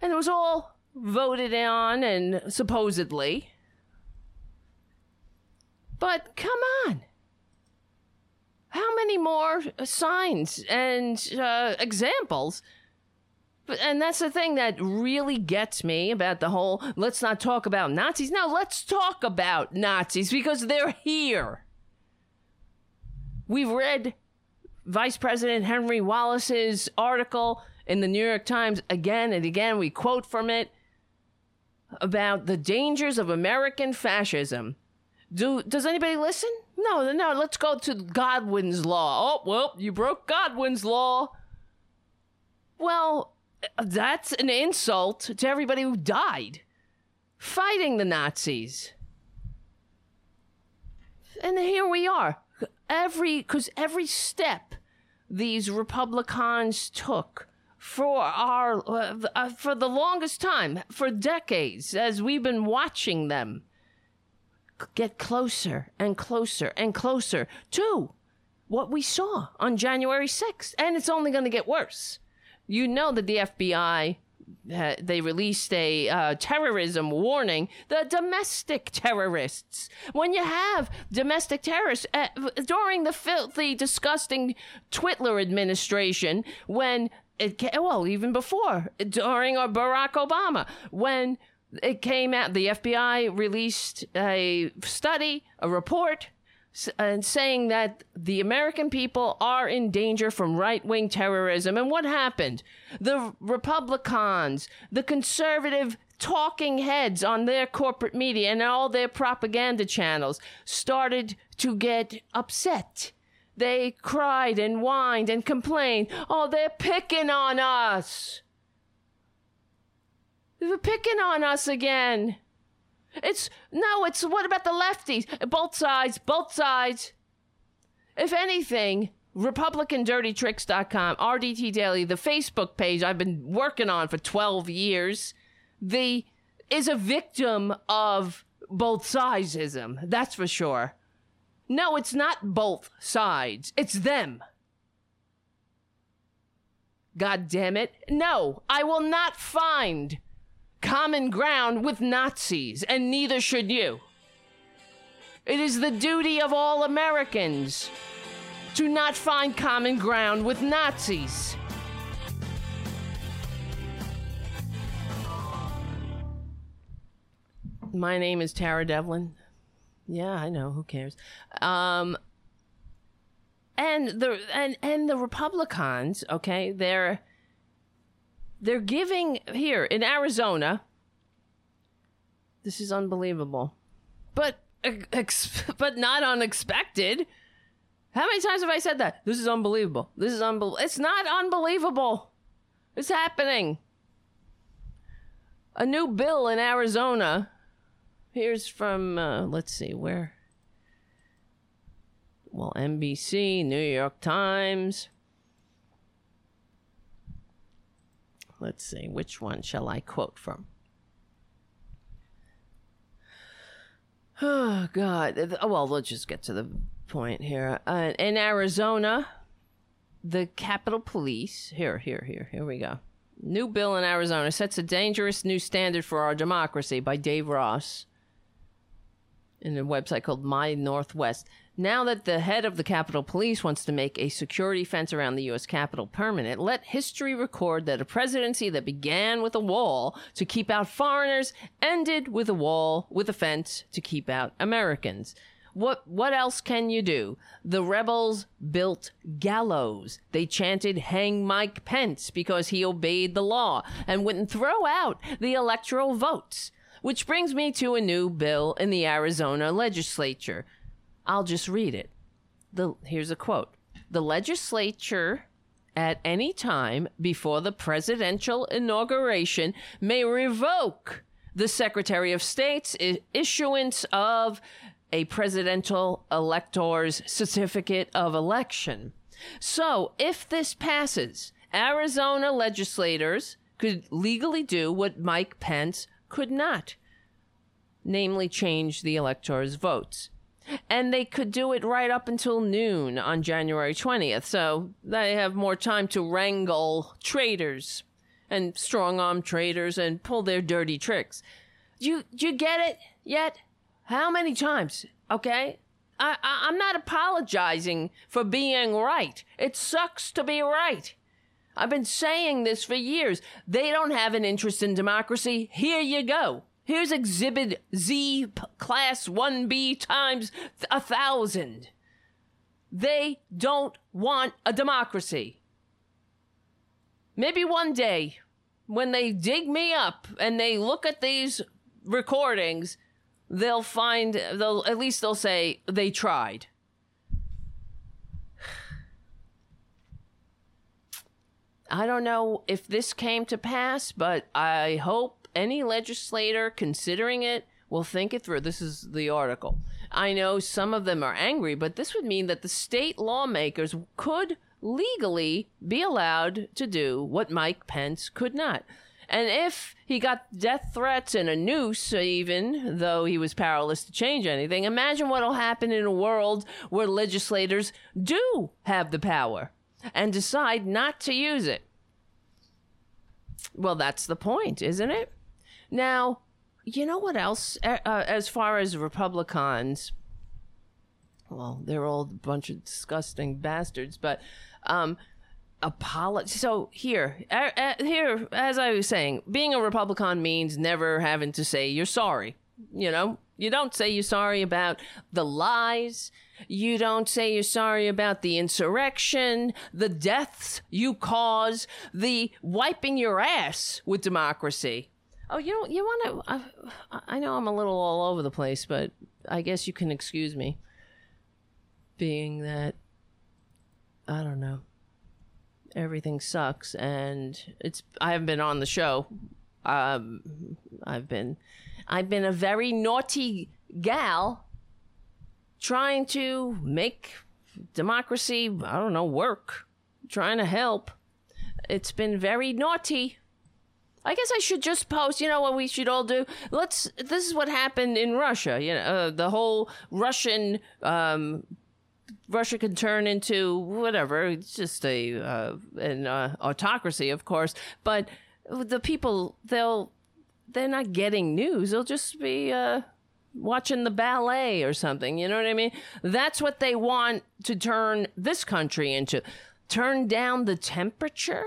And it was all voted on and supposedly. But come on. How many more signs and uh, examples and that's the thing that really gets me about the whole let's not talk about Nazis. No, let's talk about Nazis because they're here. We've read Vice President Henry Wallace's article in the New York Times again and again. We quote from it about the dangers of American fascism. Do does anybody listen? No, no. Let's go to Godwin's law. Oh well, you broke Godwin's law. Well, that's an insult to everybody who died fighting the Nazis. And here we are. Every because every step these Republicans took for our uh, for the longest time, for decades, as we've been watching them get closer and closer and closer to what we saw on January 6th, and it's only going to get worse. You know that the FBI uh, they released a uh, terrorism warning. The domestic terrorists. When you have domestic terrorists uh, during the filthy, disgusting Twitler administration, when it well even before during Barack Obama, when it came out, the FBI released a study, a report and saying that the American people are in danger from right wing terrorism. And what happened? The Republicans, the conservative talking heads on their corporate media and all their propaganda channels started to get upset. They cried and whined and complained. Oh, they're picking on us. They're picking on us again. It's no, it's what about the lefties? Both sides, both sides. If anything, RepublicanDirtyTricks.com, RDT Daily, the Facebook page I've been working on for 12 years, the is a victim of both sidesism. That's for sure. No, it's not both sides. It's them. God damn it. No, I will not find common ground with Nazis, and neither should you. It is the duty of all Americans to not find common ground with Nazis. My name is Tara Devlin. Yeah, I know. Who cares? Um, and the and and the Republicans, okay, they're they're giving here in Arizona. This is unbelievable, but ex, but not unexpected. How many times have I said that? This is unbelievable. This is unbelievable. It's not unbelievable. It's happening. A new bill in Arizona. Here's from uh, let's see where. Well, NBC, New York Times. Let's see, which one shall I quote from? Oh, God. Well, let's just get to the point here. Uh, in Arizona, the Capitol Police, here, here, here, here we go. New bill in Arizona sets a dangerous new standard for our democracy by Dave Ross in a website called My Northwest. Now that the head of the Capitol Police wants to make a security fence around the U.S. Capitol permanent, let history record that a presidency that began with a wall to keep out foreigners ended with a wall with a fence to keep out Americans. What what else can you do? The rebels built gallows. They chanted hang Mike Pence because he obeyed the law and wouldn't throw out the electoral votes. Which brings me to a new bill in the Arizona legislature. I'll just read it. The, here's a quote The legislature at any time before the presidential inauguration may revoke the Secretary of State's issuance of a presidential elector's certificate of election. So, if this passes, Arizona legislators could legally do what Mike Pence could not, namely change the elector's votes. And they could do it right up until noon on January 20th, so they have more time to wrangle traitors and strong arm traitors and pull their dirty tricks. You you get it yet? How many times? Okay? I, I I'm not apologizing for being right. It sucks to be right. I've been saying this for years. They don't have an interest in democracy. Here you go. Here's Exhibit Z Class 1B times a thousand. They don't want a democracy. Maybe one day, when they dig me up and they look at these recordings, they'll find they'll at least they'll say they tried. I don't know if this came to pass, but I hope any legislator considering it will think it through. This is the article. I know some of them are angry, but this would mean that the state lawmakers could legally be allowed to do what Mike Pence could not. And if he got death threats and a noose, even though he was powerless to change anything, imagine what'll happen in a world where legislators do have the power and decide not to use it. Well, that's the point, isn't it? Now, you know what else? Uh, as far as Republicans, well, they're all a bunch of disgusting bastards, but um, apology. So here, uh, uh, here, as I was saying, being a Republican means never having to say you're sorry. You know, you don't say you're sorry about the lies. You don't say you're sorry about the insurrection, the deaths you cause, the wiping your ass with democracy. Oh, you know, you want to? I, I know I'm a little all over the place, but I guess you can excuse me. Being that, I don't know everything sucks and it's I haven't been on the show. Um I've been I've been a very naughty gal trying to make democracy, I don't know, work, trying to help. It's been very naughty. I guess I should just post. You know what we should all do? Let's. This is what happened in Russia. You know, uh, the whole Russian um, Russia can turn into whatever. It's just a uh, an uh, autocracy, of course. But the people, they'll they're not getting news. They'll just be uh, watching the ballet or something. You know what I mean? That's what they want to turn this country into. Turn down the temperature.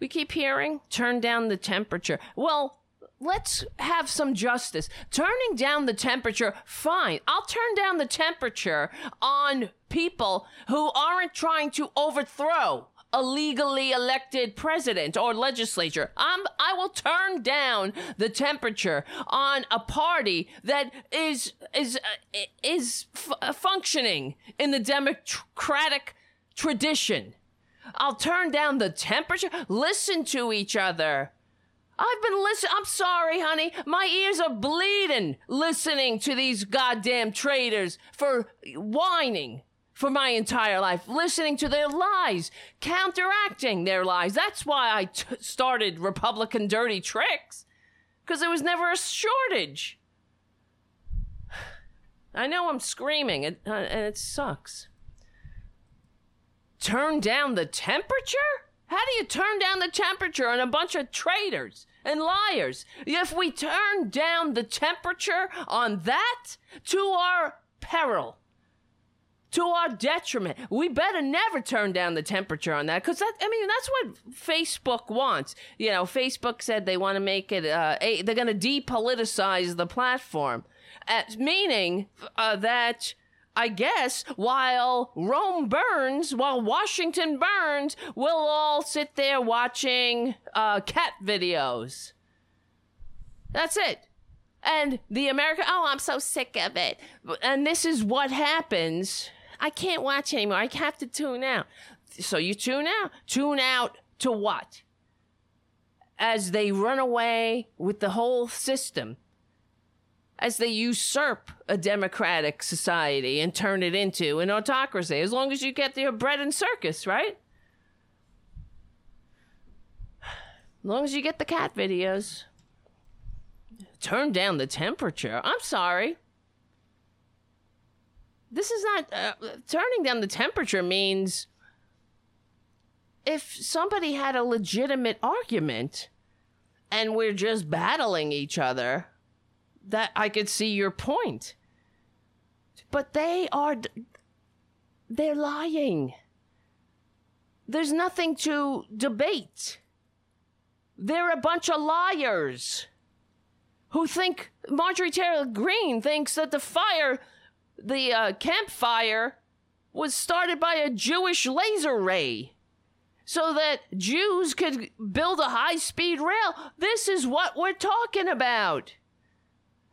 We keep hearing turn down the temperature. Well, let's have some justice. Turning down the temperature, fine. I'll turn down the temperature on people who aren't trying to overthrow a legally elected president or legislature. I'm, I will turn down the temperature on a party that is is uh, is f- functioning in the democratic tradition. I'll turn down the temperature. Listen to each other. I've been listening. I'm sorry, honey. My ears are bleeding listening to these goddamn traitors for whining for my entire life, listening to their lies, counteracting their lies. That's why I t- started Republican Dirty Tricks, because there was never a shortage. I know I'm screaming, and, uh, and it sucks. Turn down the temperature? How do you turn down the temperature on a bunch of traitors and liars? If we turn down the temperature on that, to our peril, to our detriment, we better never turn down the temperature on that because that, I mean, that's what Facebook wants. You know, Facebook said they want to make it, uh, a, they're going to depoliticize the platform, uh, meaning uh, that I guess while Rome burns, while Washington burns, we'll all sit there watching uh, cat videos. That's it. And the American, oh, I'm so sick of it. And this is what happens. I can't watch anymore. I have to tune out. So you tune out. Tune out to what? As they run away with the whole system as they usurp a democratic society and turn it into an autocracy, as long as you get your bread and circus, right? As long as you get the cat videos. Turn down the temperature. I'm sorry. This is not. Uh, turning down the temperature means if somebody had a legitimate argument and we're just battling each other that I could see your point. But they are they're lying. There's nothing to debate. They're a bunch of liars who think Marjorie Taylor Greene thinks that the fire, the uh, campfire, was started by a Jewish laser ray so that Jews could build a high speed rail. This is what we're talking about.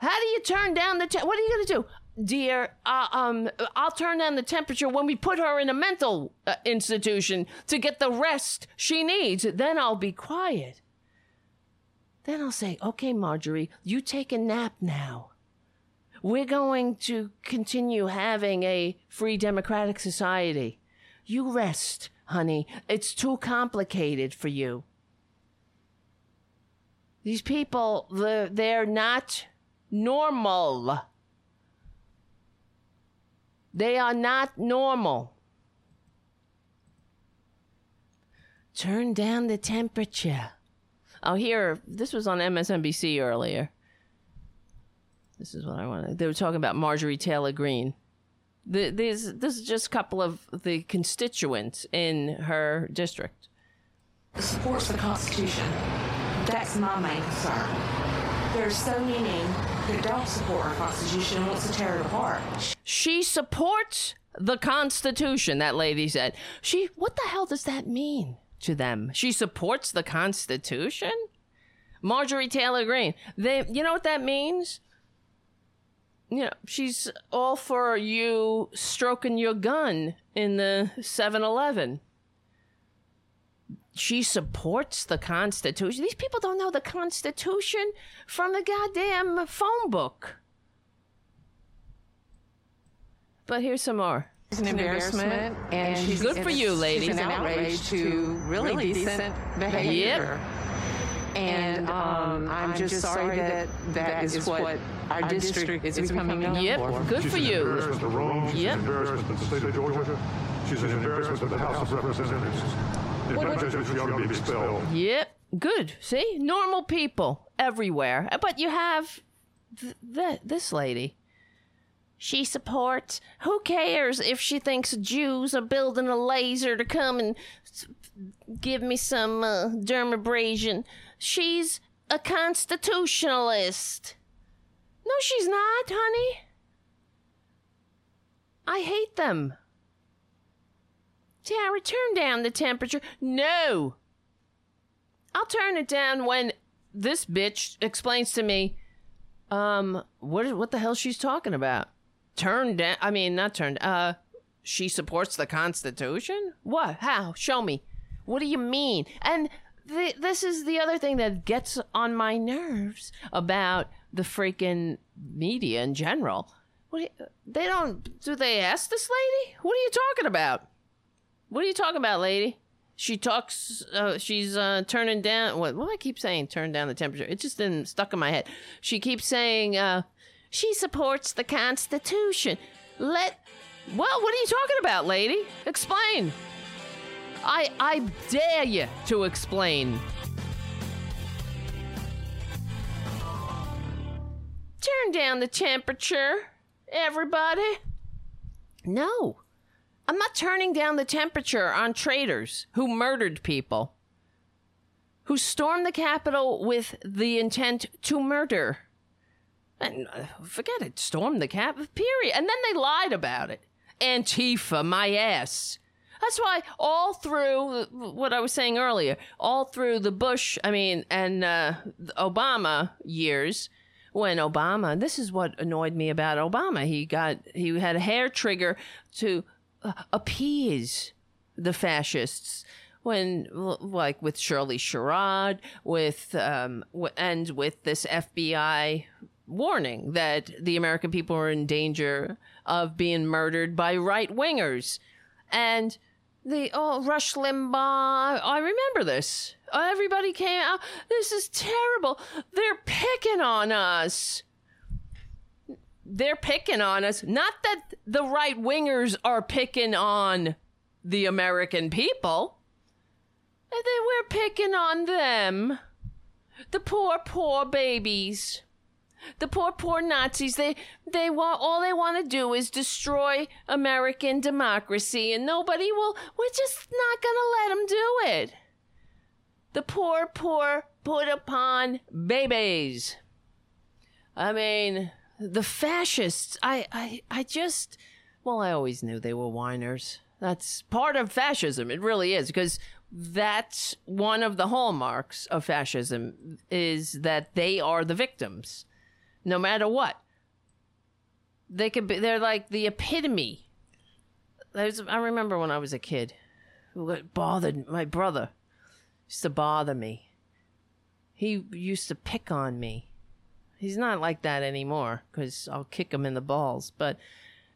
How do you turn down the? Te- what are you gonna do, dear? Uh, um, I'll turn down the temperature when we put her in a mental uh, institution to get the rest she needs. Then I'll be quiet. Then I'll say, "Okay, Marjorie, you take a nap now." We're going to continue having a free democratic society. You rest, honey. It's too complicated for you. These people, they're, they're not normal. They are not normal. Turn down the temperature. Oh, here, this was on MSNBC earlier. This is what I wanted. They were talking about Marjorie Taylor Greene. The, these, this is just a couple of the constituents in her district. Supports the Constitution. That's my main concern. There's so many that don't support our Constitution and wants to tear it apart. She supports the Constitution, that lady said. She, what the hell does that mean to them? She supports the Constitution? Marjorie Taylor Greene. They, you know what that means? you know, she's all for you stroking your gun in the 7 Eleven. She supports the Constitution. These people don't know the Constitution from the goddamn phone book. But here's some more. It's an embarrassment, and she's Good for you, ladies. She's an outrage to really decent behavior. And um, I'm just sorry that that is what our district is becoming known Yep, for. good She's for an you. embarrassment to Rome. She's an embarrassment to the state of Georgia. She's an embarrassment to the House of Representatives. In my judgment, she ought to be expelled. Yep, good. See, normal people everywhere. But you have th- th- this lady. She supports. Who cares if she thinks Jews are building a laser to come and give me some uh, dermabrasion? She's a constitutionalist. No, she's not, honey. I hate them. Tara, turn down the temperature. No. I'll turn it down when this bitch explains to me, um, what what the hell she's talking about. Turn down. I mean, not turned. Uh, she supports the Constitution. What? How? Show me. What do you mean? And th- this is the other thing that gets on my nerves about the freaking media in general. What do you, they don't do they ask this lady? What are you talking about? What are you talking about, lady? She talks. Uh, she's uh, turning down. What? What do I keep saying? Turn down the temperature. It just didn't stuck in my head. She keeps saying uh, she supports the Constitution. Let. Well, what are you talking about, lady? Explain. I I dare you to explain. Turn down the temperature, everybody. No. I'm not turning down the temperature on traitors who murdered people, who stormed the Capitol with the intent to murder. And uh, forget it, stormed the cap, period. And then they lied about it. Antifa, my ass. That's why all through what I was saying earlier, all through the Bush, I mean, and uh, Obama years, when Obama, this is what annoyed me about Obama. He got, he had a hair trigger to uh, appease the fascists when like with Shirley Sherrod with um and with this FBI warning that the American people are in danger of being murdered by right wingers and the oh Rush Limbaugh I remember this. Everybody came out this is terrible. They're picking on us they're picking on us. Not that the right wingers are picking on the American people. They we're picking on them. The poor, poor babies. The poor, poor Nazis. They they want all they want to do is destroy American democracy, and nobody will. We're just not gonna let them do it. The poor, poor, put upon babies. I mean, the fascists. I, I, I just. Well, I always knew they were whiners. That's part of fascism. It really is because that's one of the hallmarks of fascism is that they are the victims. no matter what. They could be, they're like the epitome. There's, I remember when I was a kid, what bothered my brother used to bother me. He used to pick on me. He's not like that anymore because I'll kick him in the balls. But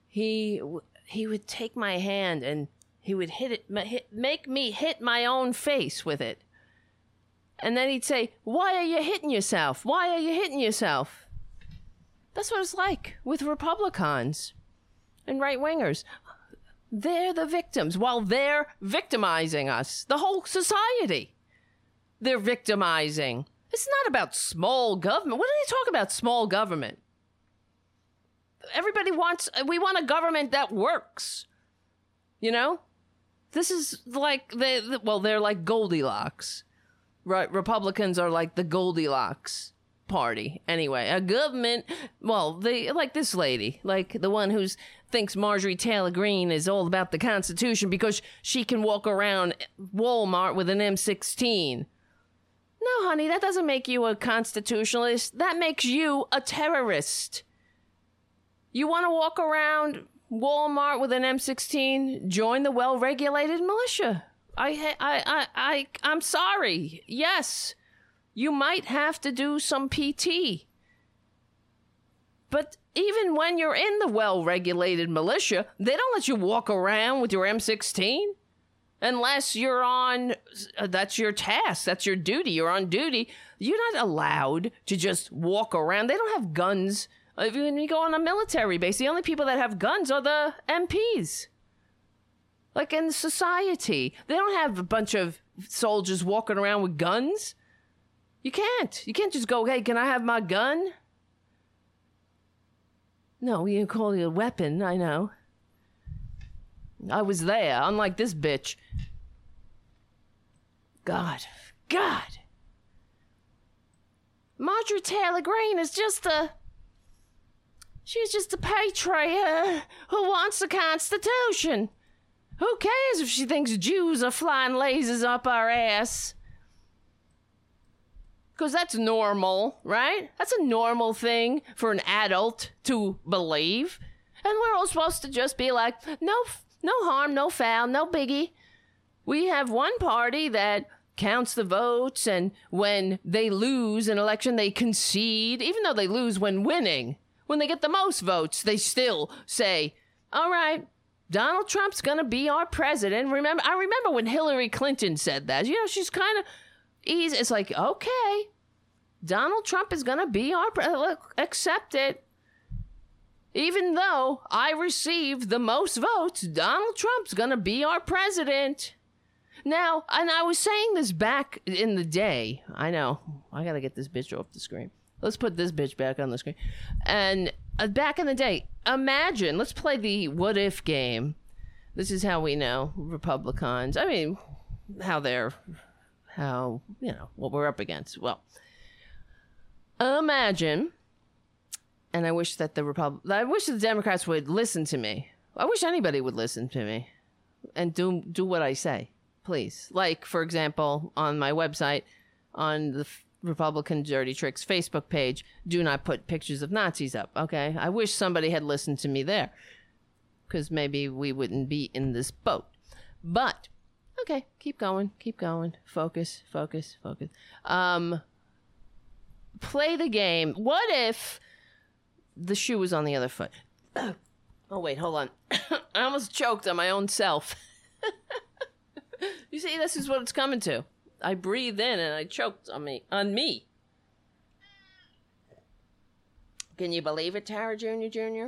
he he would take my hand and he would hit it, make me hit my own face with it. And then he'd say, Why are you hitting yourself? Why are you hitting yourself? That's what it's like with Republicans and right wingers. They're the victims while they're victimizing us, the whole society. They're victimizing. It's not about small government. What do they talk about small government? Everybody wants, we want a government that works. You know? This is like, they, well, they're like Goldilocks. Right? Republicans are like the Goldilocks party. Anyway, a government, well, they, like this lady, like the one who's thinks Marjorie Taylor Greene is all about the Constitution because she can walk around Walmart with an M16 no, honey, that doesn't make you a constitutionalist. That makes you a terrorist. You want to walk around Walmart with an M16? Join the well-regulated militia. I, I, I, I, I'm sorry. Yes, you might have to do some PT. But even when you're in the well-regulated militia, they don't let you walk around with your M16 unless you're on uh, that's your task that's your duty you're on duty you're not allowed to just walk around. They don't have guns. When you go on a military base the only people that have guns are the mps like in society they don't have a bunch of soldiers walking around with guns. You can't. You can't just go hey can i have my gun? No you call it a weapon i know I was there, unlike this bitch. God. God. Marjorie Taylor Greene is just a. She's just a patriot uh, who wants the Constitution. Who cares if she thinks Jews are flying lasers up our ass? Because that's normal, right? That's a normal thing for an adult to believe. And we're all supposed to just be like, no, no harm, no foul, no biggie. We have one party that counts the votes, and when they lose an election, they concede, even though they lose when winning. When they get the most votes, they still say, all right, Donald Trump's going to be our president. Remember, I remember when Hillary Clinton said that. You know, she's kind of easy. It's like, okay, Donald Trump is going to be our president. Accept it. Even though I received the most votes, Donald Trump's going to be our president. Now, and I was saying this back in the day. I know. I got to get this bitch off the screen. Let's put this bitch back on the screen. And uh, back in the day, imagine, let's play the what if game. This is how we know Republicans. I mean, how they're, how, you know, what we're up against. Well, imagine and I wish that the Repub- I wish the Democrats would listen to me. I wish anybody would listen to me and do do what I say, please. Like for example, on my website, on the Republican Dirty Tricks Facebook page, do not put pictures of Nazis up. Okay, I wish somebody had listened to me there, because maybe we wouldn't be in this boat. But okay, keep going, keep going. Focus, focus, focus. Um, play the game. What if? The shoe was on the other foot. oh wait, hold on. I almost choked on my own self. you see, this is what it's coming to. I breathed in and I choked on me on me. Can you believe it, Tara Jr. Jr.?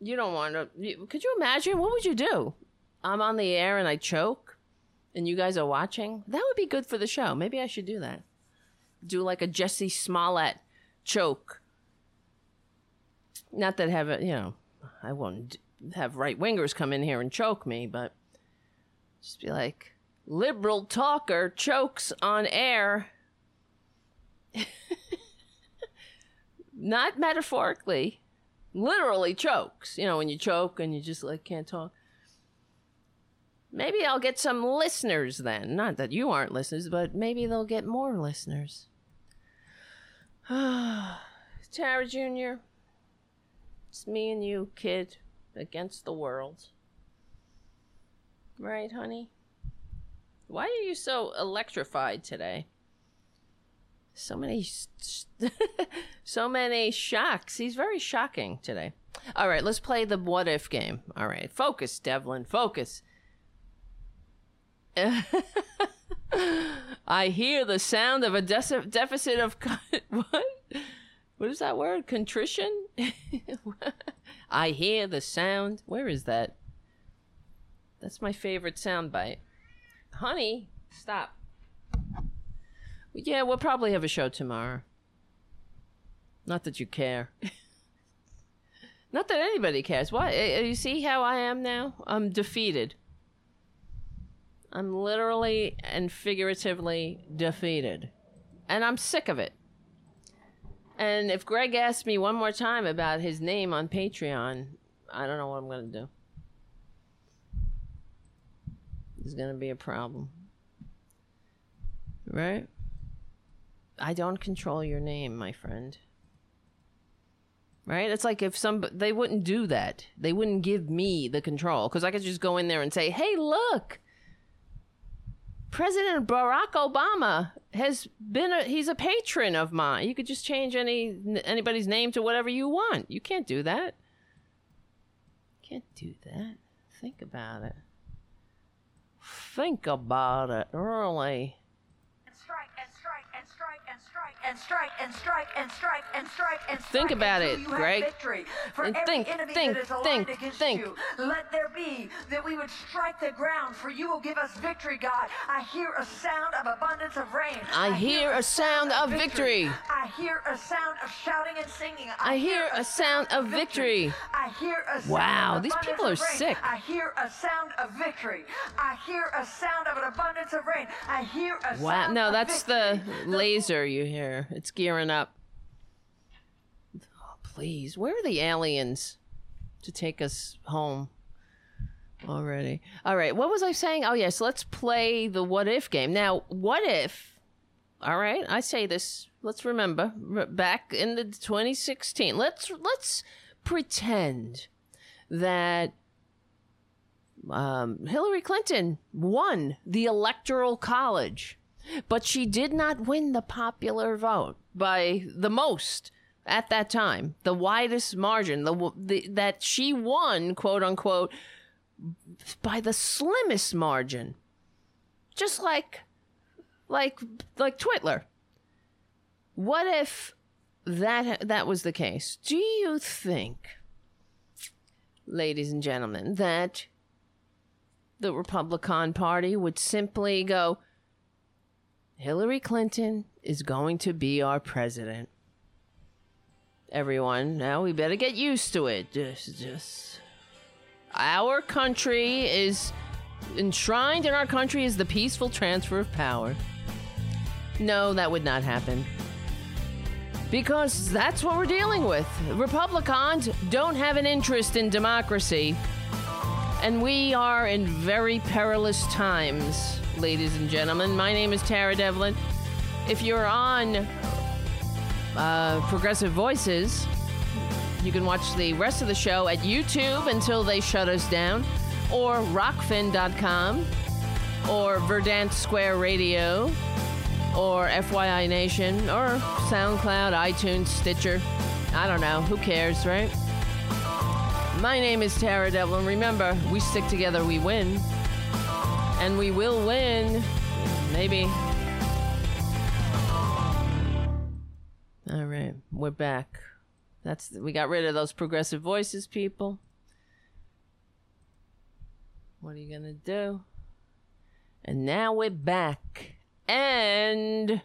You don't want to. You, could you imagine? What would you do? I'm on the air and I choke, and you guys are watching. That would be good for the show. Maybe I should do that. Do like a Jussie Smollett choke not that have you know, I won't have right wingers come in here and choke me, but just be like, liberal talker chokes on air. not metaphorically, literally chokes. You know, when you choke and you just like can't talk. Maybe I'll get some listeners then. Not that you aren't listeners, but maybe they'll get more listeners. Tara Jr. It's me and you, kid, against the world. Right, honey? Why are you so electrified today? So many, so many shocks. He's very shocking today. All right, let's play the what if game. All right, focus, Devlin, focus. I hear the sound of a de- deficit of what? What is that word? Contrition? I hear the sound. Where is that? That's my favorite sound bite. Honey, stop. Yeah, we'll probably have a show tomorrow. Not that you care. Not that anybody cares. What? Eh, eh, you see how I am now? I'm defeated. I'm literally and figuratively defeated. And I'm sick of it. And if Greg asks me one more time about his name on Patreon, I don't know what I'm going to do. There's going to be a problem. Right? I don't control your name, my friend. Right? It's like if some they wouldn't do that. They wouldn't give me the control cuz I could just go in there and say, "Hey, look. President Barack Obama has been a he's a patron of mine. You could just change any anybody's name to whatever you want. You can't do that. Can't do that. Think about it. Think about it, really and strike and strike and strike and strike and strike. Think about it, Greg. And think, think, that is aligned think, think. you. Let there be that we would strike the ground, for you will give us victory, God. I hear a sound of abundance of rain. I, I hear, a sound, of victory. victory. I hear a sound of shouting and singing. I, I hear, a sound of victory. victory. I hear a sound wow, these people are sick. I hear a sound of victory. I hear a sound of an abundance of rain. I hear a wow. sound no, that's victory. the laser you hear. It's gearing up. Oh, please, where are the aliens to take us home? Already. All right. What was I saying? Oh, yes. Let's play the what if game. Now, what if? All right. I say this. Let's remember back in the 2016. Let's let's pretend that um, Hillary Clinton won the electoral college, but she did not win the popular vote by the most at that time, the widest margin, the, the that she won, quote unquote, by the slimmest margin, just like, like, like Twitler. What if that that was the case? Do you think, ladies and gentlemen, that the Republican Party would simply go, Hillary Clinton is going to be our president? everyone. Now we better get used to it. Just, just. Our country is enshrined in our country is the peaceful transfer of power. No, that would not happen. Because that's what we're dealing with. Republicans don't have an interest in democracy. And we are in very perilous times, ladies and gentlemen. My name is Tara Devlin. If you're on uh, Progressive Voices. You can watch the rest of the show at YouTube until they shut us down, or rokfin.com, or Verdant Square Radio, or FYI Nation, or SoundCloud, iTunes, Stitcher. I don't know. Who cares, right? My name is Tara Devlin. Remember, we stick together, we win. And we will win. Maybe. All right, we're back. That's we got rid of those progressive voices, people. What are you gonna do? And now we're back, and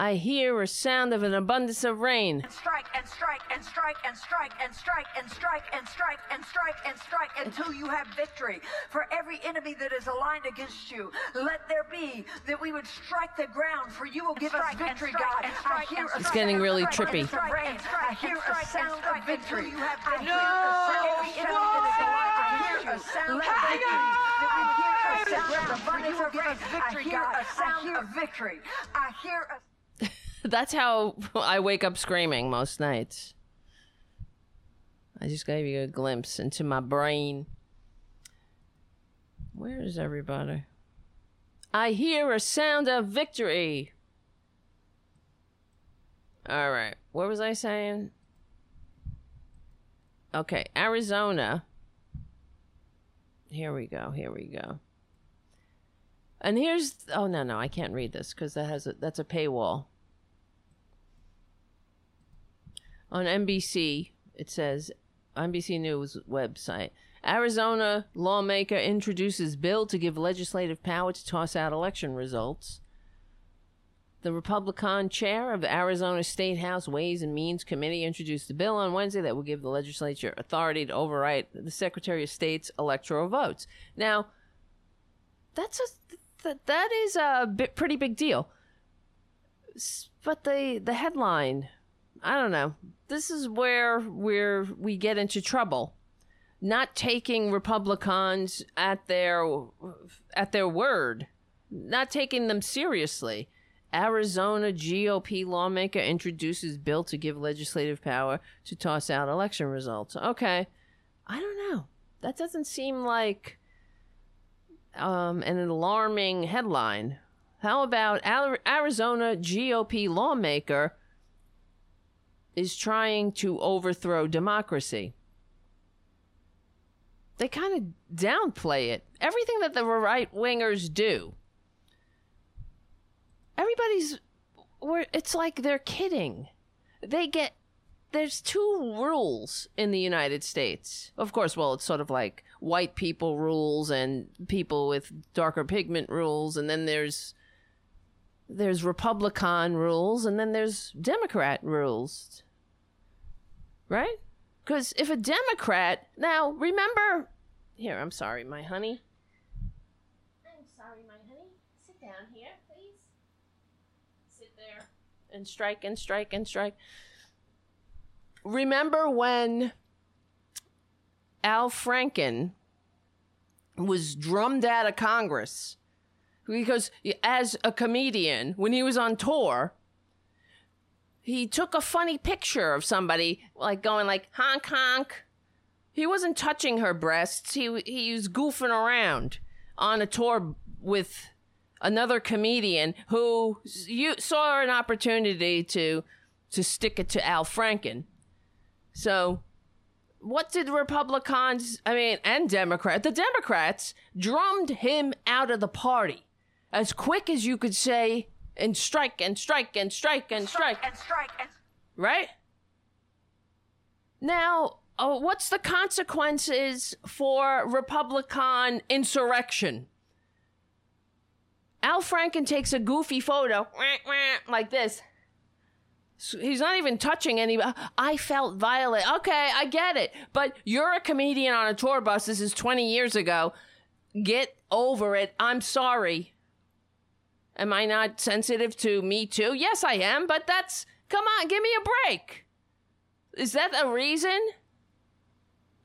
I hear a sound of an abundance of rain. And strike and strike and strike and strike and strike and strike and strike and strike and strike until you have victory. For every enemy that is aligned against you, let there be that we would strike the ground. For you will give us victory, God. I hear it's getting really trippy. I hear a sound of victory. I hear for every enemy that is aligned against you. Let there be that we hear a sound of abundance of victory, God. I hear a sound of victory. I hear a That's how I wake up screaming most nights. I just gave you a glimpse into my brain. Where is everybody? I hear a sound of victory. All right. What was I saying? Okay, Arizona. Here we go. Here we go. And here's oh no no I can't read this because that has a, that's a paywall. On NBC it says NBC News website Arizona lawmaker introduces bill to give legislative power to toss out election results. The Republican chair of the Arizona State House Ways and Means Committee introduced a bill on Wednesday that will give the legislature authority to override the Secretary of State's electoral votes. Now, that's a that that is a bit, pretty big deal. But the the headline, I don't know. This is where where we get into trouble. Not taking Republicans at their at their word, not taking them seriously. Arizona GOP lawmaker introduces bill to give legislative power to toss out election results. Okay. I don't know. That doesn't seem like um, an alarming headline. How about Arizona GOP lawmaker is trying to overthrow democracy? They kind of downplay it. Everything that the right wingers do everybody's it's like they're kidding. They get there's two rules in the United States. Of course, well, it's sort of like white people rules and people with darker pigment rules and then there's there's Republican rules and then there's Democrat rules. Right? Cuz if a Democrat, now remember here, I'm sorry, my honey. I'm sorry, my honey. Sit down here please. Sit there. and strike and strike and strike. Remember when Al Franken was drummed out of Congress because as a comedian, when he was on tour, he took a funny picture of somebody like going like honk honk. He wasn't touching her breasts. He he was goofing around on a tour with another comedian who you saw an opportunity to to stick it to Al Franken. So what did Republicans, I mean, and Democrats, the Democrats drummed him out of the party as quick as you could say and strike and strike and strike and strike, strike and strike and right? Now, oh, what's the consequences for Republican insurrection? Al Franken takes a goofy photo like this. He's not even touching anybody. Uh, I felt violent. Okay, I get it. But you're a comedian on a tour bus. This is 20 years ago. Get over it. I'm sorry. Am I not sensitive to me too? Yes, I am. But that's. Come on, give me a break. Is that a reason?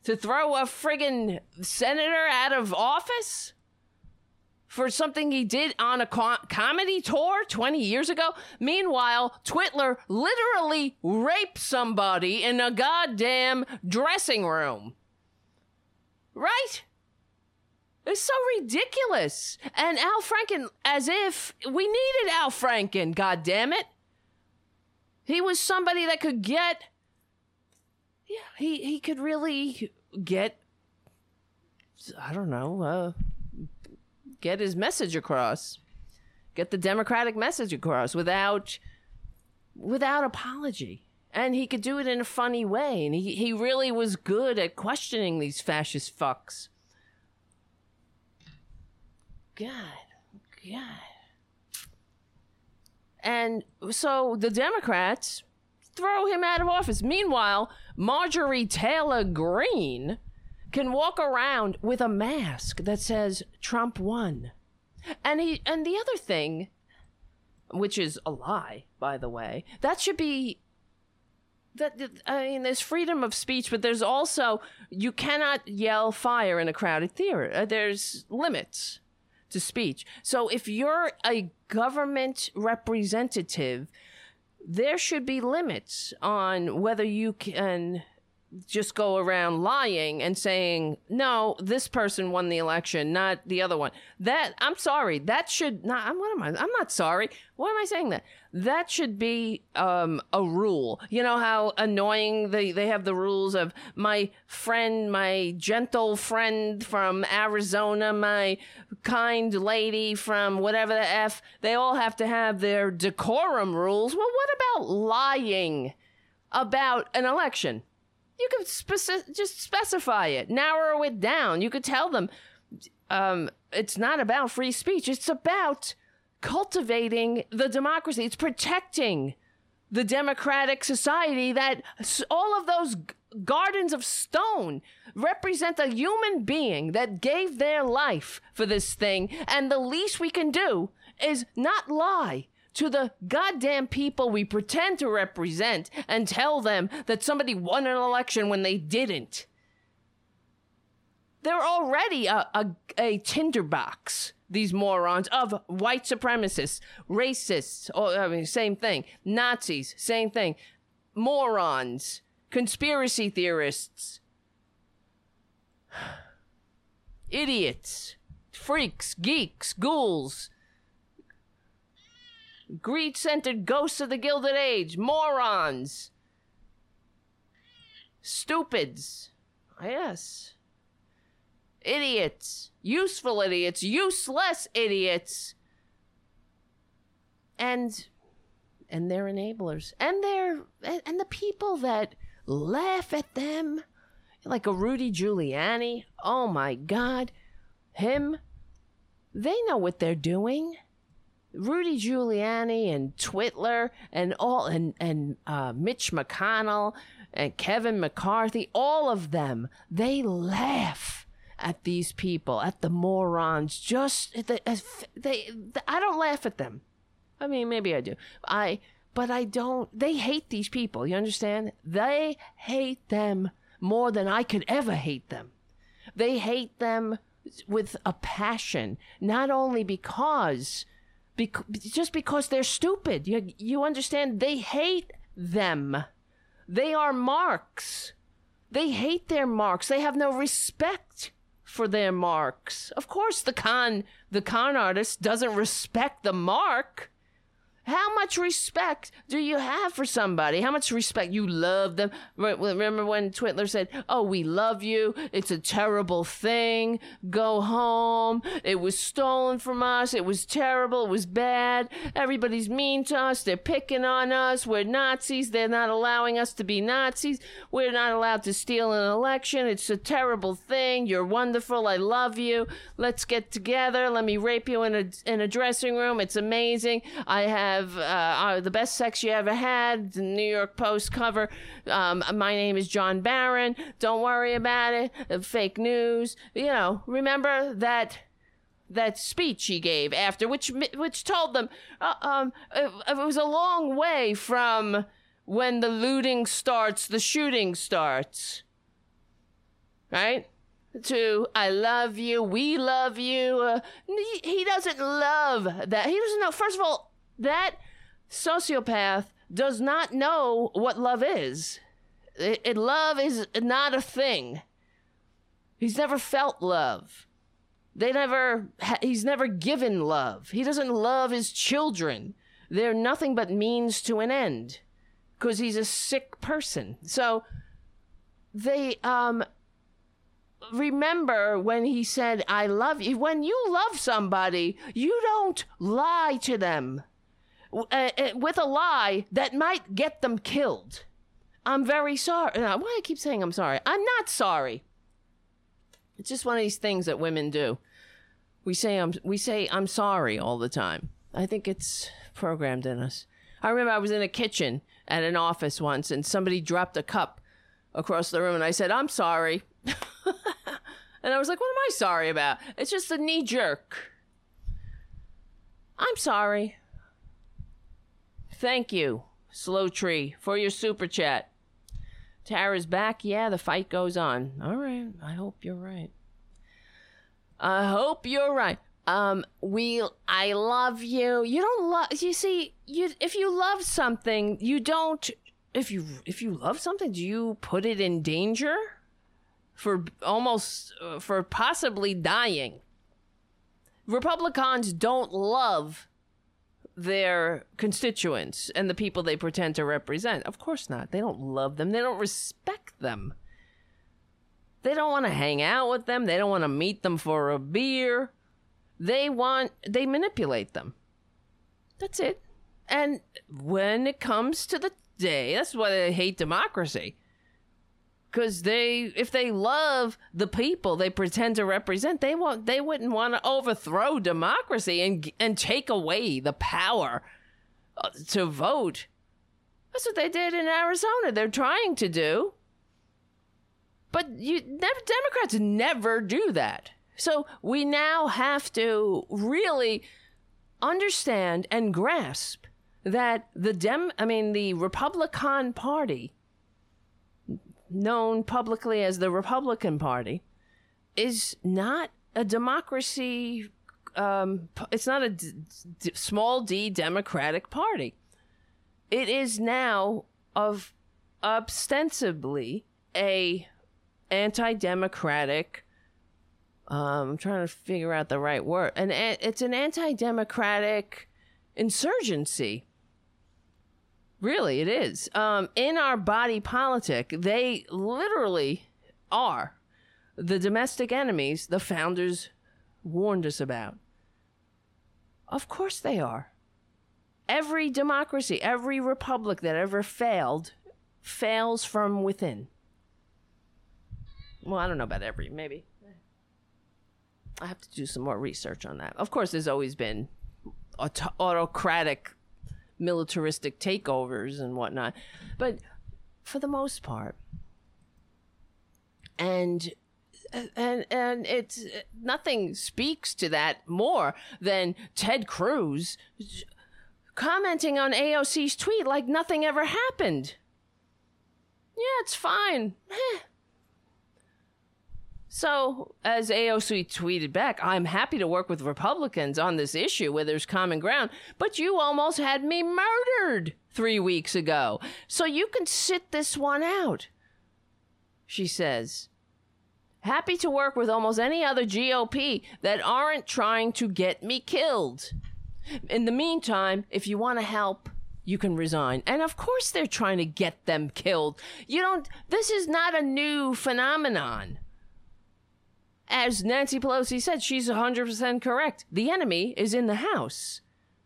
To throw a friggin' senator out of office? for something he did on a co- comedy tour 20 years ago. Meanwhile, Twitler literally raped somebody in a goddamn dressing room. Right? It's so ridiculous. And Al Franken, as if we needed Al Franken, God damn it. He was somebody that could get. Yeah, he, he could really get. I don't know. Uh, get his message across, get the democratic message across without without apology. And he could do it in a funny way. And he, he really was good at questioning these fascist fucks. God. God. And so the Democrats throw him out of office. Meanwhile, Marjorie Taylor Greene can walk around with a mask that says Trump won. And he and the other thing which is a lie by the way that should be that I mean, there's freedom of speech, but there's also you cannot yell fire in a crowded theater. Uh, there's limits to speech. So if you're a government representative, there should be limits on whether you can just go around lying and saying no this person won the election not the other one. That i'm sorry. That should not i'm what am i i'm not sorry. Why am i saying that? That should be um, a rule. You know how annoying they, they have the rules of my friend my gentle friend from arizona my kind lady from whatever the f they all have to have their decorum rules. Well what about lying about an election you could speci- just specify it, narrow it down. You could tell them um, it's not about free speech, it's about cultivating the democracy, it's protecting the democratic society that all of those gardens of stone represent a human being that gave their life for this thing. And the least we can do is not lie to the goddamn people we pretend to represent and tell them that somebody won an election when they didn't. They're already a, a, a tinderbox, these morons, of white supremacists, racists, or, I mean, same thing, Nazis, same thing, morons, conspiracy theorists, idiots, freaks, geeks, ghouls greed centered ghosts of the Gilded Age, morons, stupids, ah, yes, idiots, useful idiots, useless idiots, and and their enablers and their and the people that laugh at them like a Rudy Giuliani. Oh my God, him. They know what they're doing. Rudy Giuliani and Twitler and all and and uh, Mitch McConnell and Kevin McCarthy, all of them, they laugh at these people, at the morons. Just they, they, I don't laugh at them. I mean, maybe I do. I, but I don't. They hate these people. You understand? They hate them more than I could ever hate them. They hate them with a passion, not only because Bec- just because they're stupid. You, you understand? They hate them. They are marks. They hate their marks. They have no respect for their marks. Of course, the con the con artist doesn't respect the mark. How much respect do you have for somebody? How much respect you love them? Remember when Twitler said, "Oh, we love you. It's a terrible thing. Go home. It was stolen from us. It was terrible. It was bad. Everybody's mean to us. They're picking on us. We're Nazis. They're not allowing us to be Nazis. We're not allowed to steal an election. It's a terrible thing. You're wonderful. I love you. Let's get together. Let me rape you in a in a dressing room. It's amazing. I have have uh, uh, the best sex you ever had, the New York Post cover. Um, my name is John Barron. Don't worry about it. Fake news. You know, remember that that speech he gave after, which which told them uh, um, it, it was a long way from when the looting starts, the shooting starts. Right? to I love you, we love you. Uh, he, he, doesn't love that. He doesn't know. First of all, that sociopath does not know what love is. It, it, love is not a thing. He's never felt love. They never. He's never given love. He doesn't love his children. They're nothing but means to an end, because he's a sick person. So they um remember when he said, I love you. When you love somebody, you don't lie to them uh, uh, with a lie that might get them killed. I'm very sorry. Why do I keep saying I'm sorry? I'm not sorry. It's just one of these things that women do. We say I'm we say I'm sorry all the time. I think it's programmed in us. I remember I was in a kitchen at an office once and somebody dropped a cup across the room and I said, "I'm sorry." and I was like, "What am I sorry about?" It's just a knee jerk. I'm sorry. Thank you, Slow Tree, for your super chat. Tara's back. Yeah, the fight goes on. All right. I hope you're right. I hope you're right. um, we, I love you. You don't love. You see, you if you love something, you don't. If you if you love something, do you put it in danger for almost uh, for possibly dying? Republicans don't love their constituents and the people they pretend to represent. Of course not. They don't love them. They don't respect them. They don't want to hang out with them. They don't want to meet them for a beer. They want, they manipulate them. That's it. And when it comes to the day, that's why they hate democracy. Because they, if they love the people they pretend to represent, they want, they wouldn't want to overthrow democracy and and take away the power uh, to vote. That's what they did in Arizona. They're trying to do. But you never, Democrats never do that. So we now have to really understand and grasp that the Dem I mean the Republican Party known publicly as the Republican Party is not a democracy um, it's not a d- d- small d democratic party it is now of ostensibly a anti-democratic um, I'm trying to figure out the right word. And it's an anti-democratic insurgency. Really, it is. Um, in our body politic, they literally are the domestic enemies the founders warned us about. Of course they are. Every democracy, every republic that ever failed, fails from within. Well, I don't know about every, maybe. I have to do some more research on that. Of course, there's always been auto- autocratic, militaristic takeovers and whatnot, but for the most part, and and and it's nothing speaks to that more than Ted Cruz commenting on AOC's tweet like nothing ever happened. Yeah, it's fine. So, as AOC tweeted back, I'm happy to work with Republicans on this issue where there's common ground, but you almost had me murdered three weeks ago. So you can sit this one out. She says, happy to work with almost any other GOP that aren't trying to get me killed. In the meantime, if you want to help, you can resign. And of course, they're trying to get them killed. You don't, this is not a new phenomenon as Nancy Pelosi said, she's 100% correct. The enemy is in the house.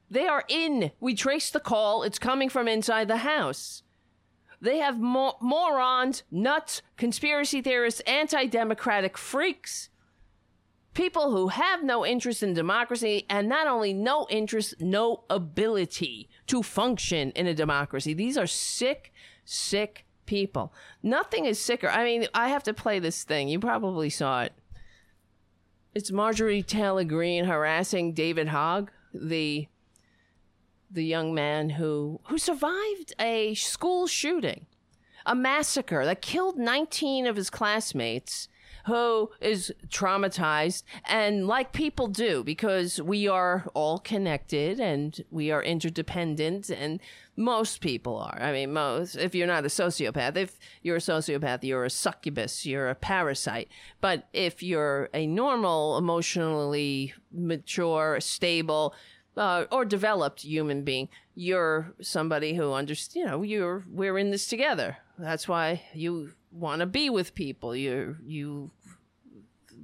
They are in. We trace the call. It's coming from inside the house. They have mo- morons, nuts, conspiracy theorists, anti democratic freaks, people who have no interest in democracy, and not only no interest, no ability to function in a democracy. These are sick, sick people. Nothing is sicker. I mean, I have to play this thing. You probably saw it it's Marjorie Taylor Greene harassing David Hogg, the the young man who who survived a school shooting, a massacre that killed 19 of his classmates who is traumatized and like people do because we are all connected and we are interdependent and most people are. I mean, most, if you're not a sociopath, if you're a sociopath, you're a succubus, you're a parasite. But if you're a normal, emotionally mature, stable, uh, or developed human being, you're somebody who understands, you know, you're, we're in this together. That's why you want to be with people. You, you,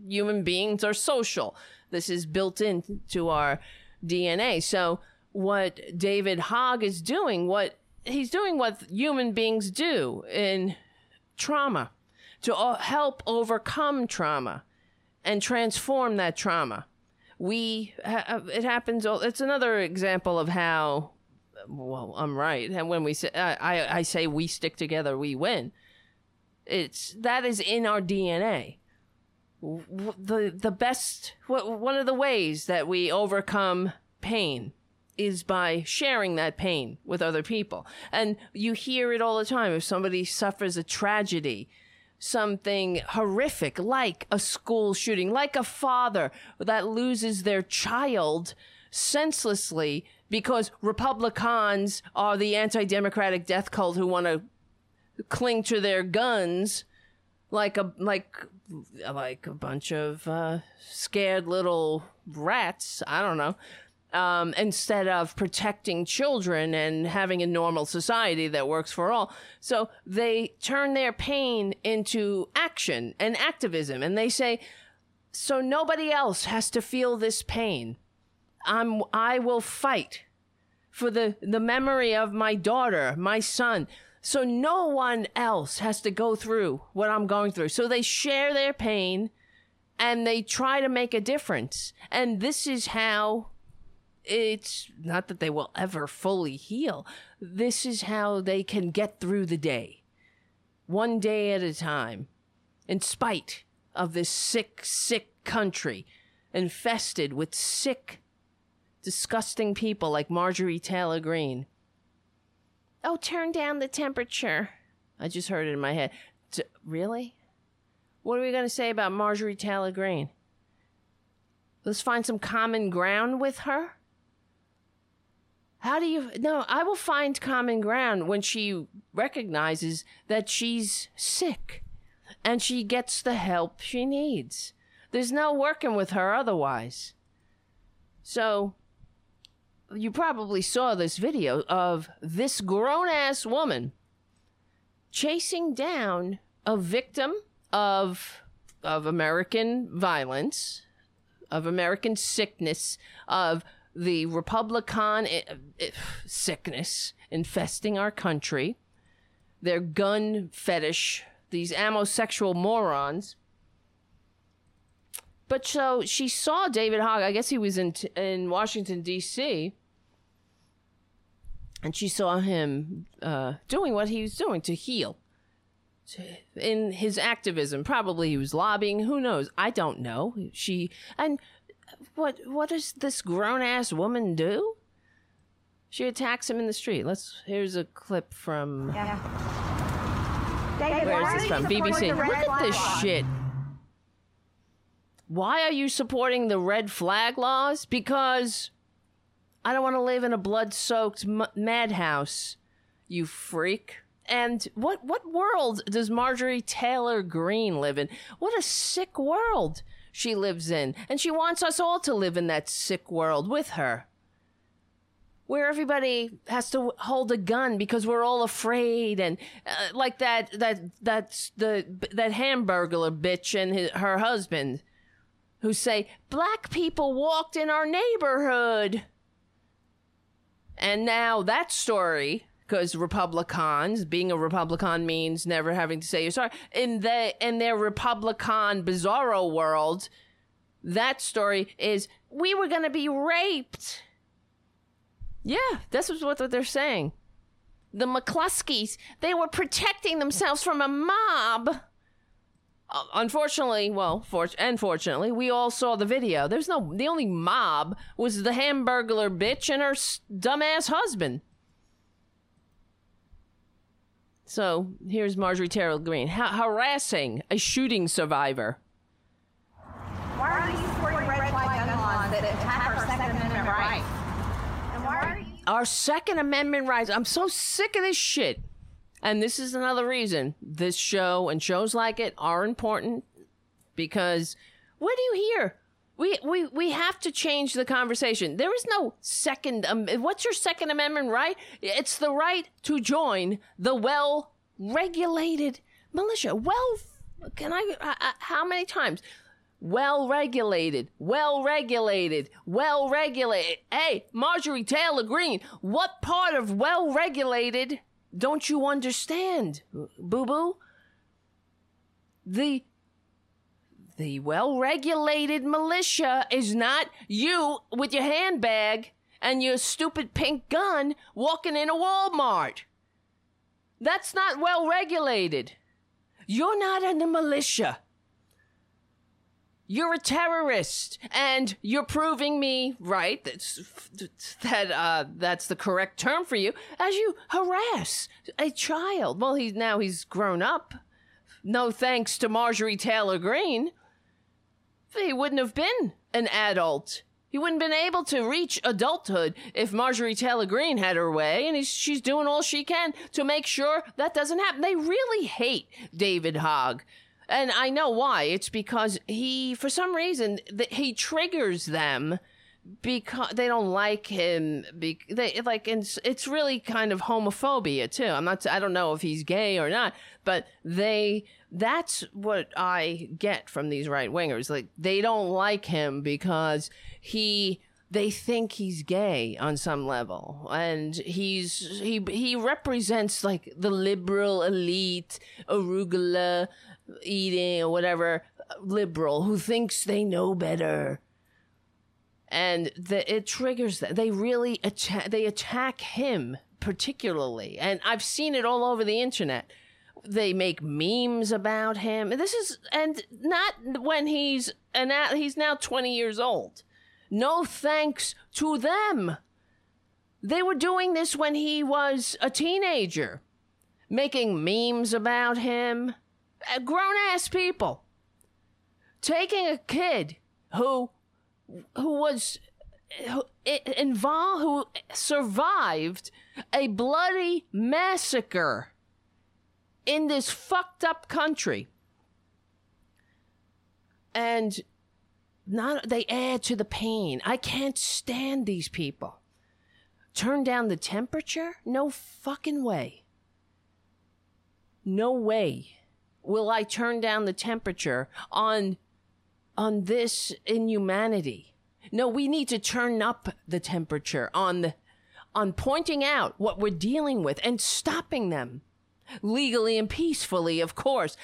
human beings are social. This is built into our DNA. So, what David Hogg is doing, what he's doing what human beings do in trauma to help overcome trauma and transform that trauma. We, have, uh, it happens, it's another example of how, well, I'm right. And when we say, I, I say we stick together, we win. It's, that is in our DNA. The, the best, one of the ways that we overcome pain is by sharing that pain with other people. And you hear it all the time. If somebody suffers a tragedy, something horrific like a school shooting, like a father that loses their child senselessly because Republicans are the anti democratic death cult who want to cling to their guns like a like like a bunch of uh, scared little rats. I don't know. Um, instead of protecting children and having a normal society that works for all. So they turn their pain into action and activism, and they say, "So nobody else has to feel this pain. I'm I will fight for the the memory of my daughter, my son." So no one else has to go through what I'm going through. So they share their pain and they try to make a difference. And this is how it's not that they will ever fully heal. This is how they can get through the day, one day at a time, in spite of this sick, sick country infested with sick, disgusting people like Marjorie Taylor Greene. Oh, turn down the temperature. I just heard it in my head. T- really? What are we going to say about Marjorie Taylor Greene? Let's find some common ground with her. How do you. No, I will find common ground when she recognizes that she's sick and she gets the help she needs. There's no working with her otherwise. So, you probably saw this video of this grown ass woman chasing down a victim of of American violence, of American sickness, of the Republican eh, eh, sickness infesting our country, their gun fetish, these ammosexual morons. But so she saw David Hogg. I guess he was in in Washington D.C. And she saw him uh, doing what he was doing to heal. In his activism, probably he was lobbying. Who knows? I don't know. She and what what does this grown ass woman do? She attacks him in the street. Let's here's a clip from. Yeah. David, Where is this from? BBC. Look at this shit. Why are you supporting the red flag laws? Because I don't want to live in a blood soaked m- madhouse, you freak. And what what world does Marjorie Taylor Greene live in? What a sick world she lives in, and she wants us all to live in that sick world with her. Where everybody has to hold a gun because we're all afraid, and uh, like that that that's the that hamburglar bitch and his, her husband, who say black people walked in our neighborhood. And now that story, because Republicans, being a Republican means never having to say you're sorry. In the in their Republican bizarro world, that story is we were gonna be raped. Yeah, that's what they're saying. The McCloskeys, they were protecting themselves from a mob. Uh, unfortunately, well, for- unfortunately, we all saw the video. There's no, the only mob was the hamburglar bitch and her dumbass husband. So here's Marjorie Taylor Greene ha- harassing a shooting survivor. Why are you supporting red flag gun laws that attack our Second Amendment rights? And why are you Our Second Amendment rights. I'm so sick of this shit. And this is another reason this show and shows like it are important because what do you hear? We, we, we have to change the conversation. There is no second. Um, what's your Second Amendment right? It's the right to join the well regulated militia. Well, can I, I, I how many times? Well regulated, well regulated, well regulated. Hey, Marjorie Taylor Greene, what part of well regulated don't you understand, boo boo? The the well regulated militia is not you with your handbag and your stupid pink gun walking in a Walmart. That's not well regulated. You're not in the militia. You're a terrorist, and you're proving me right. That's that. Uh, that's the correct term for you. As you harass a child. Well, he's now he's grown up, no thanks to Marjorie Taylor Greene, he wouldn't have been an adult. He wouldn't have been able to reach adulthood if Marjorie Taylor Greene had her way, and she's doing all she can to make sure that doesn't happen. They really hate David Hogg. And I know why. It's because he, for some reason, th- he triggers them because they don't like him. Be- they like, and it's, it's really kind of homophobia too. I'm not. I don't know if he's gay or not, but they. That's what I get from these right wingers. Like they don't like him because he they think he's gay on some level and he's he he represents like the liberal elite arugula eating or whatever liberal who thinks they know better and the, it triggers that they really attack they attack him particularly and i've seen it all over the internet they make memes about him this is and not when he's and he's now 20 years old no thanks to them. They were doing this when he was a teenager, making memes about him. Grown ass people. Taking a kid who who was involved who survived a bloody massacre in this fucked up country and not they add to the pain. I can't stand these people. Turn down the temperature? No fucking way. No way will I turn down the temperature on on this inhumanity. No, we need to turn up the temperature on the, on pointing out what we're dealing with and stopping them legally and peacefully, of course.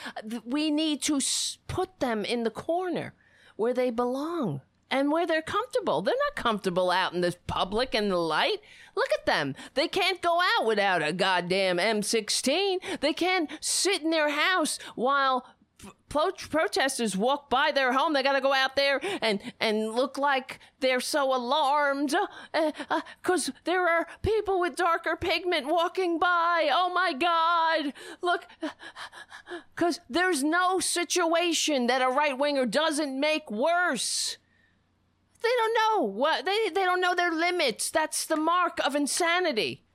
We need to put them in the corner where they belong and where they're comfortable. They're not comfortable out in the public and the light. Look at them. They can't go out without a goddamn M16. They can't sit in their house while pro- protesters walk by their home. They got to go out there and, and look like they're so alarmed because uh, uh, there are people with darker pigment walking by. Oh my God. Look, because there's no situation that a right winger doesn't make worse. They don't know what they they don't know their limits. That's the mark of insanity.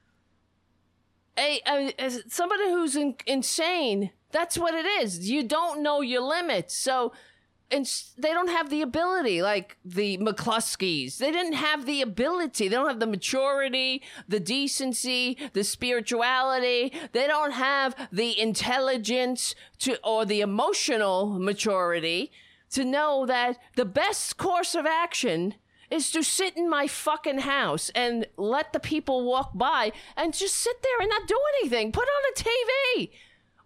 A, a, somebody who's in, insane that's what it is. You don't know your limits. So and they don't have the ability like the McCloskeys. They didn't have the ability. They don't have the maturity, the decency, the spirituality. They don't have the intelligence to or the emotional maturity to know that the best course of action is to sit in my fucking house and let the people walk by and just sit there and not do anything. Put on a TV.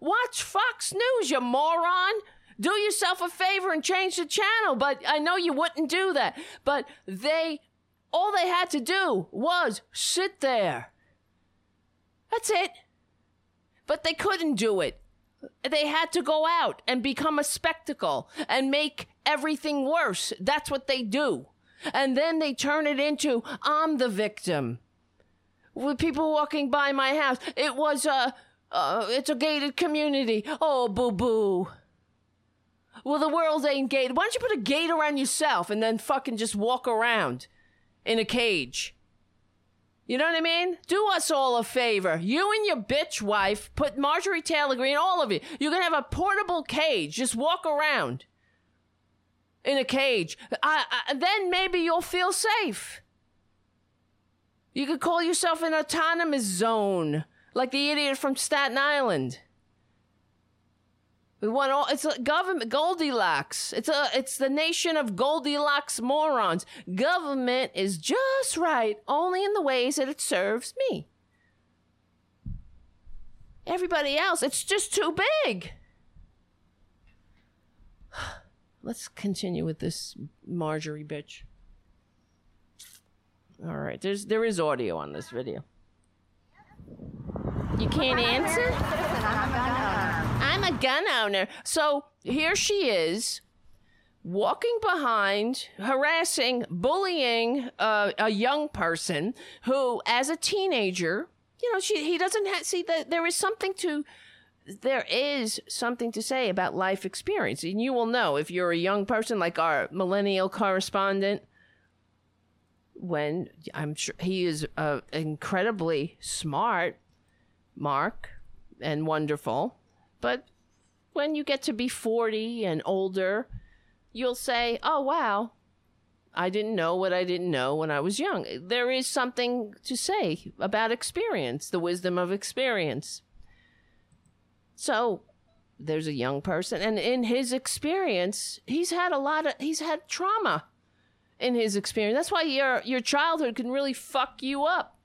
Watch Fox News, you moron. Do yourself a favor and change the channel. But I know you wouldn't do that. But they, all they had to do was sit there. That's it. But they couldn't do it. They had to go out and become a spectacle and make everything worse. That's what they do. And then they turn it into I'm the victim. With people walking by my house, it was a. Uh, uh, it's a gated community. Oh, boo boo. Well, the world ain't gated. Why don't you put a gate around yourself and then fucking just walk around in a cage? You know what I mean? Do us all a favor. You and your bitch wife put Marjorie Taylor Greene, all of you. You're gonna have a portable cage. Just walk around in a cage. I, I, then maybe you'll feel safe. You could call yourself an autonomous zone like the idiot from Staten Island. We want all. It's a government Goldilocks. It's a. It's the nation of Goldilocks morons. Government is just right, only in the ways that it serves me. Everybody else, it's just too big. Let's continue with this Marjorie bitch. All right, there's there is audio on this video. You can't answer? I'm a gun owner. So here she is, walking behind, harassing, bullying uh, a young person who, as a teenager, you know, she he doesn't have, see that there is something to there is something to say about life experience. And you will know if you're a young person like our millennial correspondent when I'm sure he is uh, incredibly smart, Mark, and wonderful. But when you get to be 40 and older, you'll say, oh, wow, I didn't know what I didn't know when I was young. There is something to say about experience, the wisdom of experience. So there's a young person, and in his experience, he's had a lot of, he's had trauma in his experience. That's why your your childhood can really fuck you up